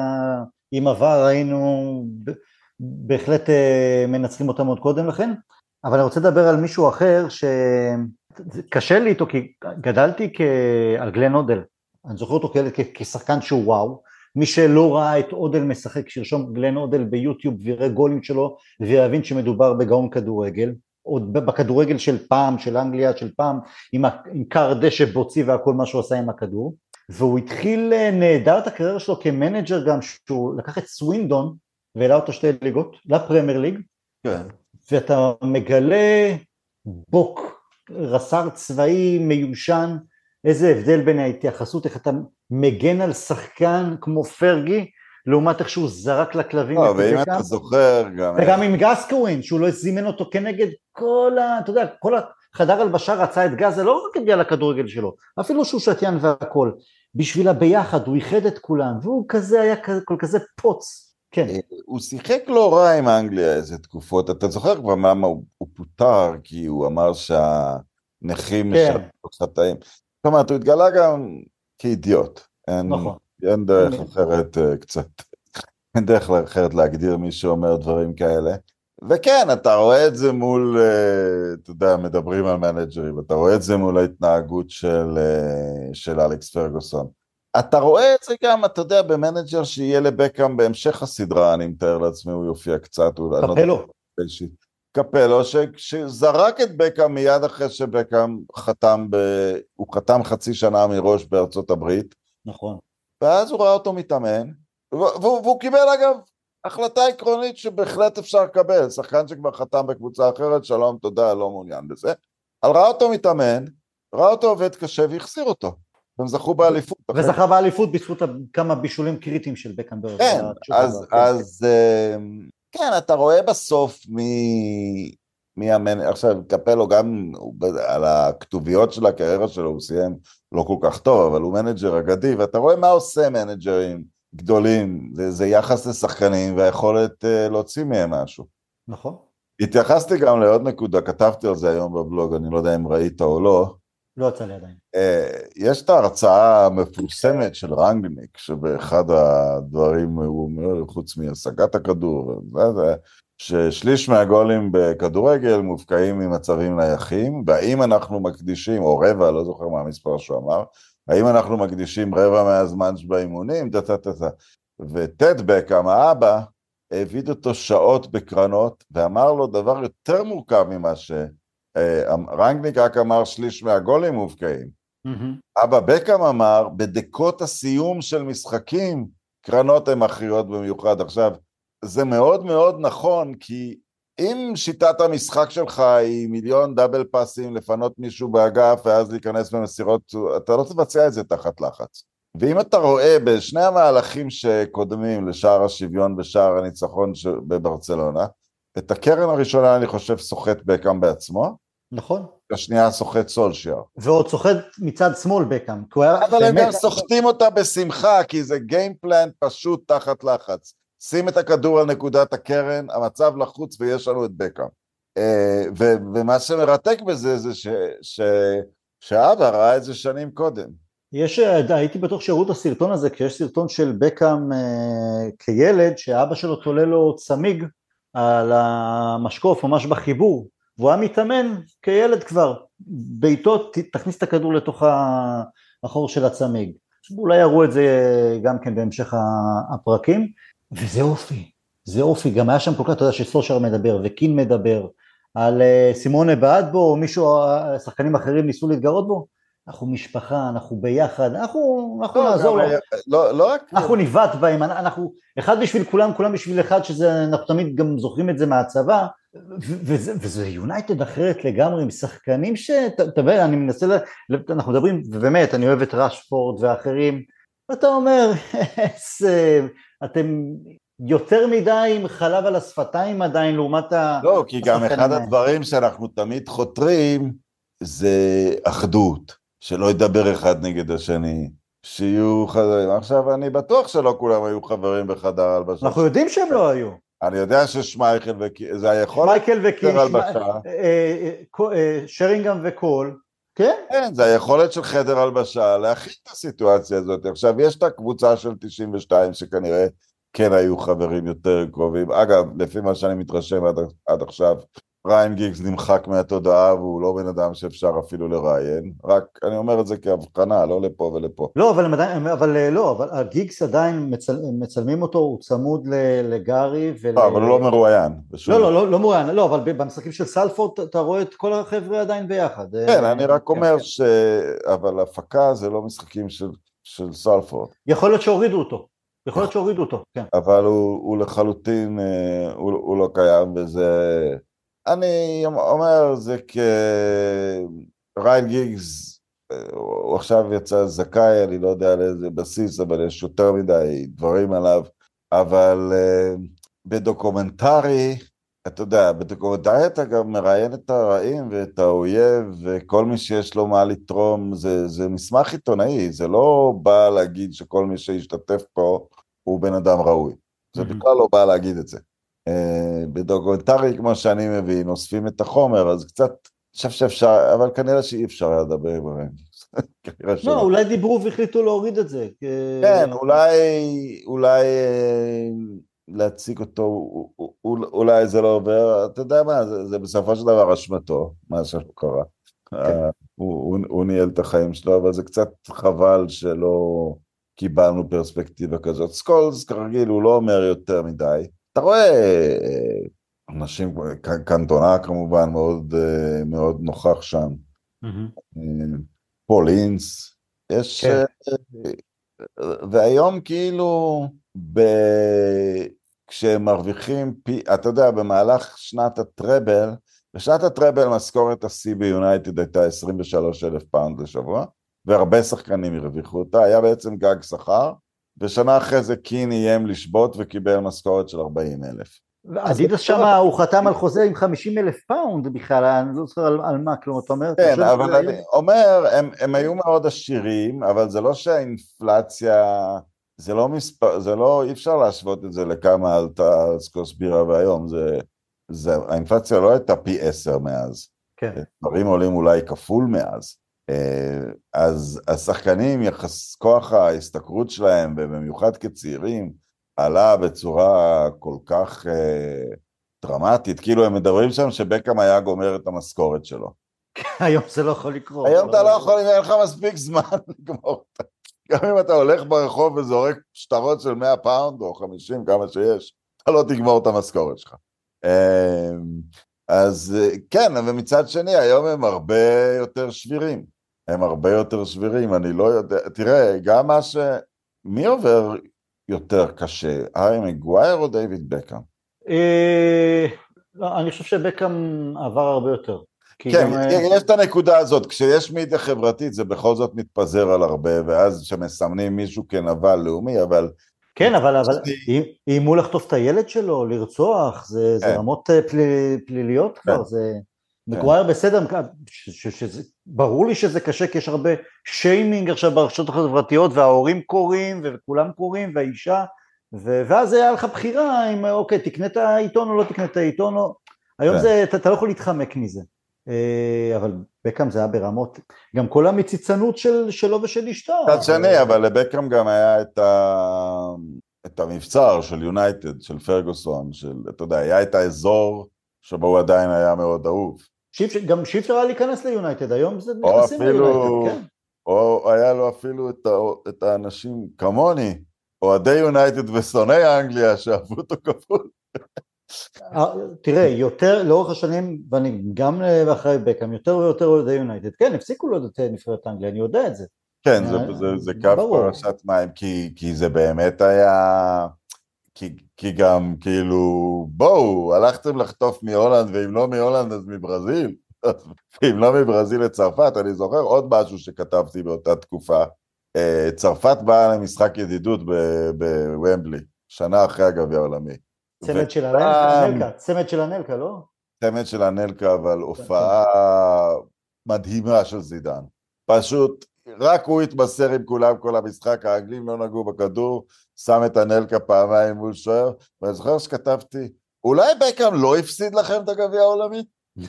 עם עבר, היינו בהחלט אה, מנצחים אותם עוד קודם לכן. אבל אני רוצה לדבר על מישהו אחר ש... קשה לי איתו כי גדלתי כ... על גלן אודל, אני זוכר אותו כילד כשחקן שהוא וואו, מי שלא ראה את אודל משחק, שירשום גלן אודל ביוטיוב ויראה גולים שלו ויבין שמדובר בגאון כדורגל, עוד בכדורגל של פעם, של אנגליה של פעם, עם, עם קר דשא בוצי והכל מה שהוא עשה עם הכדור, והוא התחיל אה, נהדר את הקריירה שלו כמנג'ר גם, שהוא לקח את סווינדון והעלה אותו שתי ליגות, לפרמייר ליג, כן. ואתה מגלה בו כרס"ר צבאי מיושן, איזה הבדל בין ההתייחסות, איך אתה מגן על שחקן כמו פרגי, לעומת איך שהוא זרק לכלבים. לא, ואם אתה זוכר גם... וגם עם גסקוין, שהוא לא זימן אותו כנגד כל ה... אתה יודע, כל החדר הלבשה רצה את גז, זה לא רק הגיע לכדורגל שלו, אפילו שהוא שתיין והכל. בשביל הביחד, הוא איחד את כולם, והוא כזה היה כל כזה פוץ. כן. אה, הוא שיחק לא רע עם אנגליה איזה תקופות, אתה זוכר כבר למה הוא, הוא פוטר, כי הוא אמר שהנכים כן. חטאים. זאת אומרת, הוא התגלה גם כאידיוט. אין, נכון. אין דרך נכון. אחרת uh, קצת, אין דרך אחרת להגדיר מי שאומר דברים כאלה. וכן, אתה רואה את זה מול, uh, אתה יודע, מדברים על מנג'רים, אתה רואה את זה מול ההתנהגות של, של אלכס פרגוסון. אתה רואה את זה גם, אתה יודע, במנג'ר שיהיה לבקאם בהמשך הסדרה, אני מתאר לעצמי, הוא יופיע קצת. קפלו. קפלו, שזרק את בקאם מיד אחרי שבקאם חתם, ב... הוא חתם חצי שנה מראש בארצות הברית. נכון. ואז הוא ראה אותו מתאמן, והוא, והוא קיבל אגב החלטה עקרונית שבהחלט אפשר לקבל, שחקן שכבר חתם בקבוצה אחרת, שלום, תודה, לא מעוניין בזה. אבל ראה אותו מתאמן, ראה אותו עובד קשה והחסיר אותו. והם זכו באליפות. וזכה באליפות בזכות כמה בישולים קריטיים של בקנברג. כן, אז, אז אמ, כן, אתה רואה בסוף מי, מי המנ... עכשיו, קפלו גם על הכתוביות של הקריירה שלו, הוא סיים לא כל כך טוב, אבל הוא מנג'ר אגדי, ואתה רואה מה עושה מנג'רים גדולים, זה, זה יחס לשחקנים והיכולת uh, להוציא מהם משהו. נכון. התייחסתי גם לעוד נקודה, כתבתי על זה היום בבלוג, אני לא יודע אם ראית או לא, לא יצא לי עדיין. אה, יש את ההרצאה המפורסמת של רנגניק, שבאחד הדברים הוא אומר, חוץ מהשגת הכדור, ששליש מהגולים בכדורגל מופקעים ממצבים נייחים, והאם אנחנו מקדישים, או רבע, לא זוכר מה המספר שהוא אמר, האם אנחנו מקדישים רבע מהזמן שבאימונים, טה-טה-טה. וטד בקאם, האבא, העביד אותו שעות בקרנות, ואמר לו דבר יותר מורכב ממה ש... אה, אמ, רנגניק רק אמר שליש מהגולים מובקעים. Mm-hmm. אבא בקאם אמר, בדקות הסיום של משחקים, קרנות הן מכריעות במיוחד. עכשיו, זה מאוד מאוד נכון, כי אם שיטת המשחק שלך היא מיליון דאבל פאסים, לפנות מישהו באגף ואז להיכנס במסירות, אתה לא תבצע את זה תחת לחץ. ואם אתה רואה בשני המהלכים שקודמים לשער השוויון ושער הניצחון בברצלונה, את הקרן הראשונה אני חושב סוחט בקאם בעצמו. נכון. השנייה סוחט סולשייר. ועוד סוחט מצד שמאל בקאם. אבל הם גם סוחטים אותה בשמחה, כי זה גיימפלן פשוט תחת לחץ. שים את הכדור על נקודת הקרן, המצב לחוץ ויש לנו את בקאם. אה, ומה שמרתק בזה זה שאבא ראה את זה שנים קודם. יש, הייתי בטוח שהראו את הסרטון הזה, כי יש סרטון של בקאם אה, כילד, שאבא שלו תולה לו צמיג על המשקוף, ממש בחיבור, והוא היה מתאמן כילד כבר, בעיטות, תכניס את הכדור לתוך החור של הצמיג. אולי יראו את זה גם כן בהמשך הפרקים, וזה אופי, זה אופי, גם היה שם כל כך, אתה יודע שסושר מדבר וקין מדבר, על אה, סימונה בעד בו, או מישהו, אה, שחקנים אחרים ניסו להתגרות בו, אנחנו משפחה, אנחנו ביחד, אנחנו, אנחנו לא, נעזור לו, לא, לא רק... אנחנו נבעט בהם, אנחנו אחד בשביל כולם, כולם בשביל אחד, שזה, אנחנו תמיד גם זוכרים את זה מהצבא, וזה, יונייטד אחרת לגמרי, עם שחקנים שאתה מבין, אני מנסה, ל... אנחנו מדברים, ובאמת, אני אוהב את ראשפורד ואחרים, ואתה אומר, [laughs] אתם יותר מדי עם חלב על השפתיים עדיין לעומת ה... לא, כי גם אחד הדברים שאנחנו תמיד חותרים זה אחדות. שלא ידבר אחד נגד השני, שיהיו חברים. עכשיו, אני בטוח שלא כולם היו חברים בחדר הלבשה. אנחנו יודעים שהם לא היו. אני יודע ששמייכל וקין, זה היכולת... שמייקל וקין, אה, אה, אה, שרינגהם וקול, כן? כן, זה היכולת של חדר הלבשה להכין את הסיטואציה הזאת. עכשיו, יש את הקבוצה של 92 שכנראה כן היו חברים יותר קרובים. אגב, לפי מה שאני מתרשם עד, עד עכשיו, ריין גיגס נמחק מהתודעה והוא לא בן אדם שאפשר אפילו לראיין, רק אני אומר את זה כהבחנה, לא לפה ולפה. לא, אבל, עדיין, אבל אה, לא, אבל הגיגס עדיין מצל, מצלמים אותו, הוא צמוד לגארי ול... לא, אבל הוא לא מרואיין. לא, לא, לא, לא מרואיין, לא, אבל במשחקים של סלפורד אתה רואה את כל החבר'ה עדיין ביחד. אה, כן, אני רק אומר כן, כן. ש... אבל הפקה זה לא משחקים של, של סלפורד. יכול להיות שהורידו אותו. יכול להיות שהורידו אותו, כן. אבל הוא, הוא לחלוטין, אה, הוא, הוא לא קיים וזה... אני אומר, זה כריין גיגס, הוא עכשיו יצא זכאי, אני לא יודע על איזה בסיס, אבל יש יותר מדי דברים עליו, אבל uh, בדוקומנטרי, אתה יודע, בדוקומנטרי אתה גם מראיין את הרעים ואת האויב, וכל מי שיש לו מה לתרום, זה, זה מסמך עיתונאי, זה לא בא להגיד שכל מי שהשתתף פה הוא בן אדם ראוי. זה בכלל לא בא להגיד את זה. אה, בדוקומנטרי כמו שאני מבין, אוספים את החומר, אז קצת, אני חושב שאפשר, אבל כנראה שאי אפשר היה לדבר עם [laughs] הרעים. לא, אולי דיברו והחליטו להוריד את זה. כן, אולי, אולי אה, להציג אותו, אולי זה לא עובר, אתה יודע מה, זה, זה בסופו של דבר אשמתו, מה שקרה. כן. אה, הוא, הוא, הוא ניהל את החיים שלו, אבל זה קצת חבל שלא קיבלנו פרספקטיבה כזאת. סקולס, כרגיל, הוא לא אומר יותר מדי. אתה רואה אה, אנשים, קנטונה כמובן מאוד, אה, מאוד נוכח שם, mm-hmm. פול אינס, יש, כן. והיום כאילו, ב... כשהם מרוויחים פי, אתה יודע, במהלך שנת הטראבל, בשנת הטראבל משכורת השיא ביונייטד הייתה 23 אלף פאונד לשבוע, והרבה שחקנים הרוויחו אותה, היה בעצם גג שכר, ושנה אחרי זה קין איים לשבות וקיבל משכורת של 40 אלף. אדידס שם הוא חתם על חוזה עם 50 אלף פאונד בכלל, אני לא זוכר על, על מה, כלומר אתה אומר... כן, אבל אני אומר, הם, הם היו מאוד עשירים, אבל זה לא שהאינפלציה, זה לא מספר, זה לא, אי אפשר להשוות את זה לכמה עלתה סקוס בירה והיום, זה, זה, האינפלציה לא הייתה פי עשר מאז. כן. דברים עולים אולי כפול מאז. אה, אז השחקנים, יחס כוח ההשתכרות שלהם, ובמיוחד כצעירים, עלה בצורה כל כך uh, דרמטית, כאילו הם מדברים שם שבקאם היה גומר את המשכורת שלו. [laughs] היום זה לא יכול לקרות. היום אתה לא יכול, אין לך מספיק זמן [laughs] לגמור אותה. גם אם אתה הולך ברחוב וזורק שטרות של 100 פאונד או 50, כמה שיש, אתה לא תגמור את המשכורת שלך. אה, אז כן, ומצד שני, היום הם הרבה יותר שבירים. הם הרבה יותר שבירים, אני לא יודע, תראה, גם מה ש... מי עובר יותר קשה, הארי מגווייר או דיוויד בקאם? אה, לא, אני חושב שבקאם עבר הרבה יותר. כן, גם, אה, יש את הנקודה הזאת, כשיש מידיה חברתית זה בכל זאת מתפזר על הרבה, ואז שמסמנים מישהו כנבל לאומי, אבל כן, אבל, איימו לחטוף את הילד שלו, לרצוח, זה, זה כן. רמות אה, פל, פליליות כבר, זה... מגווייר בסדר, ש, ש, שזה, ברור לי שזה קשה כי יש הרבה שיימינג עכשיו ברשתות החברתיות וההורים קוראים וכולם קוראים והאישה ו, ואז היה לך בחירה אם אוקיי תקנה את העיתון או לא תקנה את העיתון או... היום כן. זה, אתה, אתה לא יכול להתחמק מזה אה, אבל בקאם זה היה ברמות, גם כל המציצנות של, שלו ושל אשתו. מצד שני, אבל לבקאם גם היה את, ה... את המבצר של יונייטד, של פרגוסון, של, אתה יודע, היה את האזור שבו הוא עדיין היה מאוד אהוב. גם שאי אפשר היה להיכנס ליונייטד, היום זה נכנסים ליונייטד, כן. או היה לו אפילו את, ה... את האנשים כמוני, אוהדי יונייטד ושונאי אנגליה, שאהבו אותו כפול. אה, תראה, יותר, לאורך השנים, ואני גם אה, אחרי בקאם, יותר ויותר אוהדי יונייטד, כן, הפסיקו לאהוד את נבחרת אנגליה, אני יודע את זה. כן, זה, אה, זה, זה קו ברור. פרשת מים, כי, כי זה באמת היה... כי, כי גם, כאילו, בואו, הלכתם לחטוף מהולנד, ואם לא מהולנד אז מברזיל. [laughs] ואם לא מברזיל לצרפת, אני זוכר עוד משהו שכתבתי באותה תקופה. אה, צרפת באה למשחק ידידות בוומבלי, שנה אחרי הגביע העולמי. צמד של הנלקה, צמד של הנלקה, לא? צמד של הנלקה, אבל הופעה מדהימה של זידן. פשוט, רק הוא התמסר עם כולם כל המשחק, האנגלים לא נגעו בכדור, שם את הנלקה פעמיים מול שוער, ואני זוכר שכתבתי, אולי בקאם לא הפסיד לכם את הגביע העולמי? [laughs]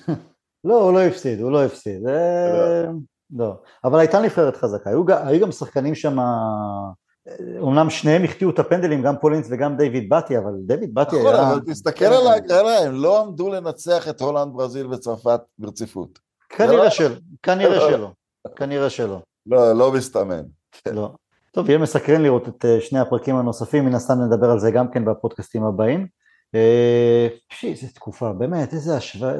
לא, הוא לא הפסיד, הוא לא הפסיד. זה- [laughs] לא. אבל הייתה נבחרת חזקה, היו גם שחקנים שם, אומנם שניהם החטיאו את הפנדלים, גם פולינס וגם דיוויד באטי, אבל דיוויד באטי נכון, היה... אבל תסתכל על ההגרלה, הם לא עמדו לנצח את הולנד, ברזיל וצרפת ברציפות. כנראה שלא, כנראה לא. שלא, כנראה שלא. לא, לא מסתמן. לא. טוב, יהיה מסקרן לראות את אה, שני הפרקים הנוספים, מן הסתם נדבר על זה גם כן בפודקאסטים הבאים. אה, פשי, איזה תקופה, באמת, איזה השוואה,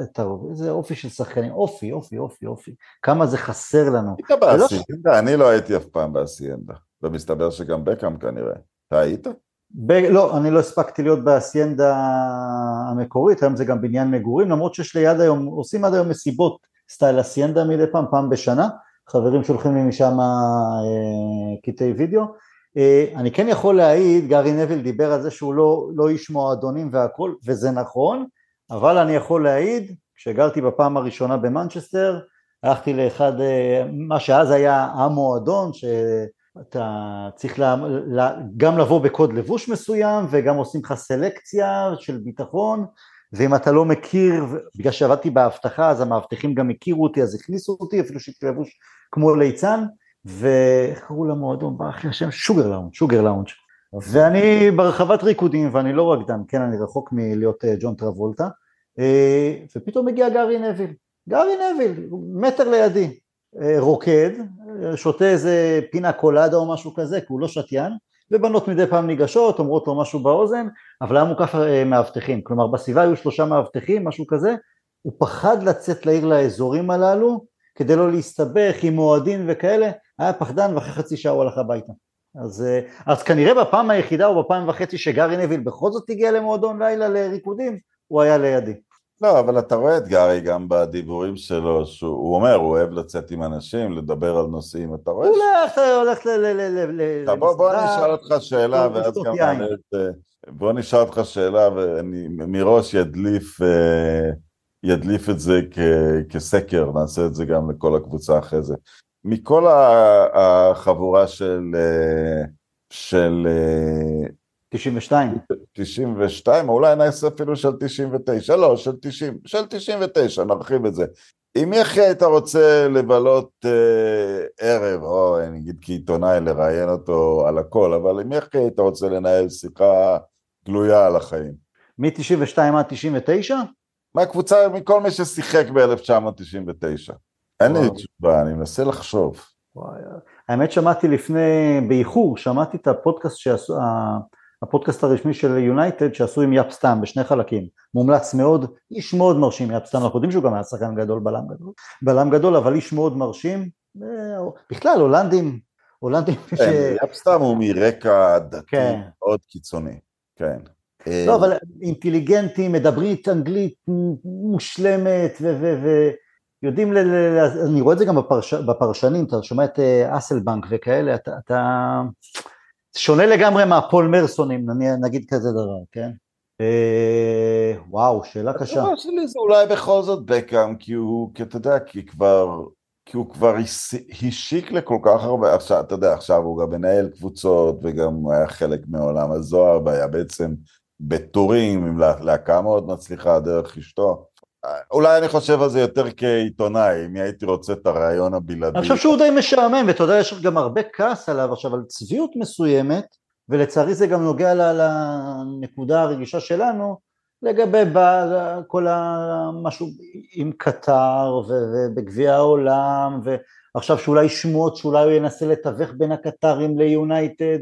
איזה אופי של שחקנים, אופי, אופי, אופי, אופי, כמה זה חסר לנו. היית באסיינדה? אני לא הייתי אף פעם באסיינדה, ומסתבר שגם בקאם כנראה. אתה היית? ב... לא, אני לא הספקתי להיות באסיינדה המקורית, היום זה גם בניין מגורים, למרות שיש ליד היום, עושים עד היום מסיבות סטייל אסיינדה מדי פעם, פעם בשנה, חברים שולחים לי משם אה, קטעי וידאו. אה, אני כן יכול להעיד, גארי נביל דיבר על זה שהוא לא, לא איש מועדונים והכל, וזה נכון, אבל אני יכול להעיד, כשגרתי בפעם הראשונה במנצ'סטר, הלכתי לאחד, אה, מה שאז היה המועדון, שאתה צריך לה, לה, גם לבוא בקוד לבוש מסוים וגם עושים לך סלקציה של ביטחון ואם אתה לא מכיר, בגלל שעבדתי באבטחה אז המאבטחים גם הכירו אותי אז הכניסו אותי אפילו לבוש כמו ליצן ואיך קראו למועדון? ברח לי השם? שוגר לאונג', שוגר לאונג' ואני ברחבת ריקודים ואני לא רקדן, כן אני רחוק מלהיות אה, ג'ון טרבולטה אה, ופתאום מגיע גארי נביל, גארי נביל, מטר לידי, אה, רוקד, שותה איזה פינה קולדה או משהו כזה, כי הוא לא שתיין, ובנות מדי פעם ניגשות, אומרות לו משהו באוזן, אבל היה מוקף אה, מאבטחים, כלומר בסביבה היו שלושה מאבטחים, משהו כזה, הוא פחד לצאת לעיר לאזורים הללו, כדי לא להסתבך עם אוהדים וכאלה, היה פחדן ואחרי חצי שעה הוא הלך הביתה. אז, אה, אז כנראה בפעם היחידה או בפעם וחצי שגארי נביל בכל זאת הגיע למועדון לילה לריקודים, הוא היה לידי. לא, אבל אתה רואה את גארי גם בדיבורים שלו, שהוא אומר, הוא אוהב לצאת עם אנשים, לדבר על נושאים, אתה רואה? הוא הולך, הולך ל... בוא, בוא למסעדה. נשאל אותך שאלה, ואז גם. נעלה את. בוא נשאל אותך שאלה, ואני מראש ידליף, אה, ידליף את זה כ- כסקר, נעשה את זה גם לכל הקבוצה אחרי זה. מכל החבורה של, אה, של אה, 92. 92, או אולי נעשה אפילו של 99, לא, של 90, של 99, נרחיב את זה. עם מי הכי היית רוצה לבלות אה, ערב, או אני אגיד כעיתונאי לראיין אותו על הכל, אבל עם מי הכי היית רוצה לנהל שיחה גלויה על החיים? מ-92 עד 99? מהקבוצה, מכל מי ששיחק ב-1999. אין לי. תשובה, אני מנסה לחשוב. וואי, האמת שמעתי לפני, באיחור, שמעתי את הפודקאסט שעשו, הפודקאסט הרשמי של יונייטד שעשו עם יאפ סטאם בשני חלקים, מומלץ מאוד, איש מאוד מרשים יאפ סטאם, אנחנו יודעים שהוא גם היה שחקן גדול, בלם גדול, בלם גדול, אבל איש מאוד מרשים, אה, בכלל הולנדים, הולנדים ש... כן, סתם הוא מרקע דתי כן. מאוד קיצוני, כן. לא, אבל אינטליגנטים, מדברים אנגלית מושלמת, ויודעים, ל... אני רואה את זה גם בפרש... בפרשנים, אתה שומע את אה, אסלבנק וכאלה, אתה, אתה שונה לגמרי מהפול מרסונים, נגיד כזה דבר, כן? אה, וואו, שאלה קשה. התשובה שלי זה אולי בכל זאת בקאם, כי הוא, כי אתה יודע, כי כבר, כי הוא כבר השיק לכל כך הרבה, עכשיו, אתה יודע, עכשיו הוא גם מנהל קבוצות, וגם היה חלק מעולם הזוהר, והיה בעצם בטורים עם להקה מאוד מצליחה דרך אשתו. אולי אני חושב על זה יותר כעיתונאי, אם הייתי רוצה את הרעיון הבלעדי. אני חושב שהוא די משעמם, ואתה יודע, יש גם הרבה כעס עליו עכשיו, על צביעות מסוימת, ולצערי זה גם נוגע לנקודה הרגישה שלנו, לגבי כל המשהו עם קטר ובגביע העולם, ועכשיו שאולי שמועות שאולי הוא ינסה לתווך בין הקטרים ליונייטד,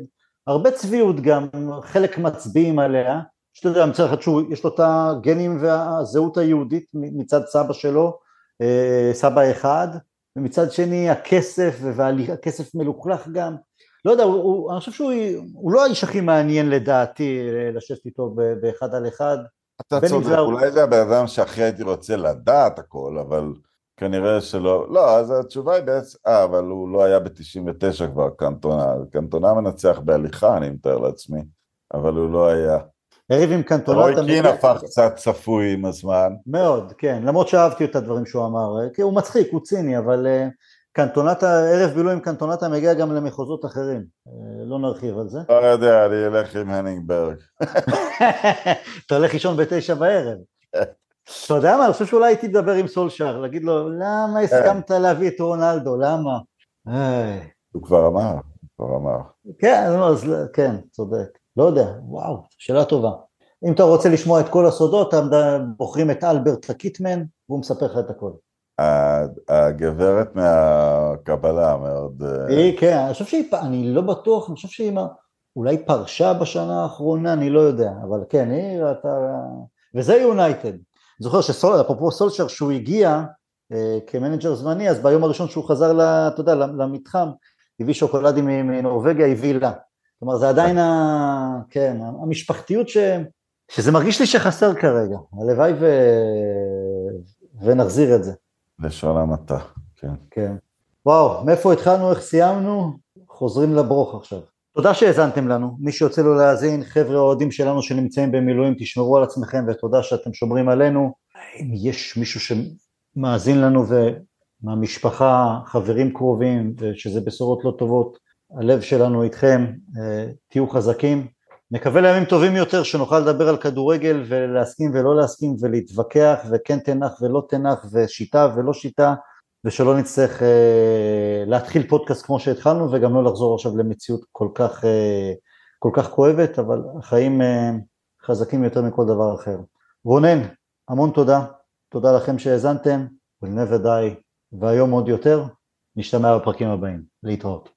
הרבה צביעות גם, חלק מצביעים עליה, שאתה יודע, מצד אחד שיש לו את הגנים והזהות היהודית מצד סבא שלו, אה, סבא אחד, ומצד שני הכסף, והכסף מלוכלך גם, לא יודע, הוא, הוא, אני חושב שהוא לא האיש הכי מעניין לדעתי לשבת איתו באחד על אחד. אתה צודק, זה... אולי זה הבן אדם שהכי הייתי רוצה לדעת הכל, אבל כנראה שלא, לא, אז התשובה היא בעצם, אה, אבל הוא לא היה ב-99 כבר קנטונה, קנטונה מנצח בהליכה, אני מתאר לעצמי, אבל הוא לא היה. הריב עם קנטונה... רוי קין הפך קצת צפוי עם הזמן. מאוד, כן, למרות שאהבתי את הדברים שהוא אמר, כי הוא מצחיק, הוא ציני, אבל אה, קנטונטה, ערב בילוי עם קנטונטה מגיע גם למחוזות אחרים, אה, לא נרחיב על זה. לא יודע, אני אלך עם הנינגברג. [laughs] אתה הולך לישון בתשע בערב. אתה יודע מה, אני חושב שאולי הייתי מדבר עם סולשאר, להגיד לו, למה הסכמת להביא את רונלדו, למה? הוא כבר אמר, הוא כבר אמר. כן, אז כן, צודק. לא יודע, וואו, שאלה טובה. אם אתה רוצה לשמוע את כל הסודות, בוחרים את אלברט הקיטמן, והוא מספר לך את הכל. הגברת מהקבלה מאוד... אה, היא, כן, אני חושב שהיא, אני לא בטוח, אני חושב שהיא אולי פרשה בשנה האחרונה, אני לא יודע, אבל כן, היא, אתה... וזה יונייטד. זוכר שסול, אפרופו סולשר, שהוא הגיע אה, כמנג'ר זמני, אז ביום הראשון שהוא חזר, לה, אתה יודע, למתחם, הביא שוקולדים מנורבגיה, הביא לה. כלומר, זה עדיין, ה... כן, המשפחתיות ש... שזה מרגיש לי שחסר כרגע. הלוואי ו... ונחזיר את זה. לשון המעטה, כן. כן. וואו, מאיפה התחלנו, איך סיימנו? חוזרים לברוך עכשיו. תודה שהאזנתם לנו, מי שיוצא לו להאזין, חבר'ה אוהדים שלנו שנמצאים במילואים, תשמרו על עצמכם ותודה שאתם שומרים עלינו. אם יש מישהו שמאזין לנו ומהמשפחה, חברים קרובים, ושזה בשורות לא טובות, הלב שלנו איתכם, אה, תהיו חזקים. נקווה לימים טובים יותר שנוכל לדבר על כדורגל ולהסכים ולא להסכים ולהתווכח וכן תנח ולא תנח ושיטה ולא שיטה ושלא נצטרך אה, להתחיל פודקאסט כמו שהתחלנו וגם לא לחזור עכשיו למציאות כל כך, אה, כל כך כואבת אבל החיים אה, חזקים יותר מכל דבר אחר. רונן, המון תודה, תודה לכם שהאזנתם, we'll never והיום עוד יותר, נשתמע בפרקים הבאים, להתראות.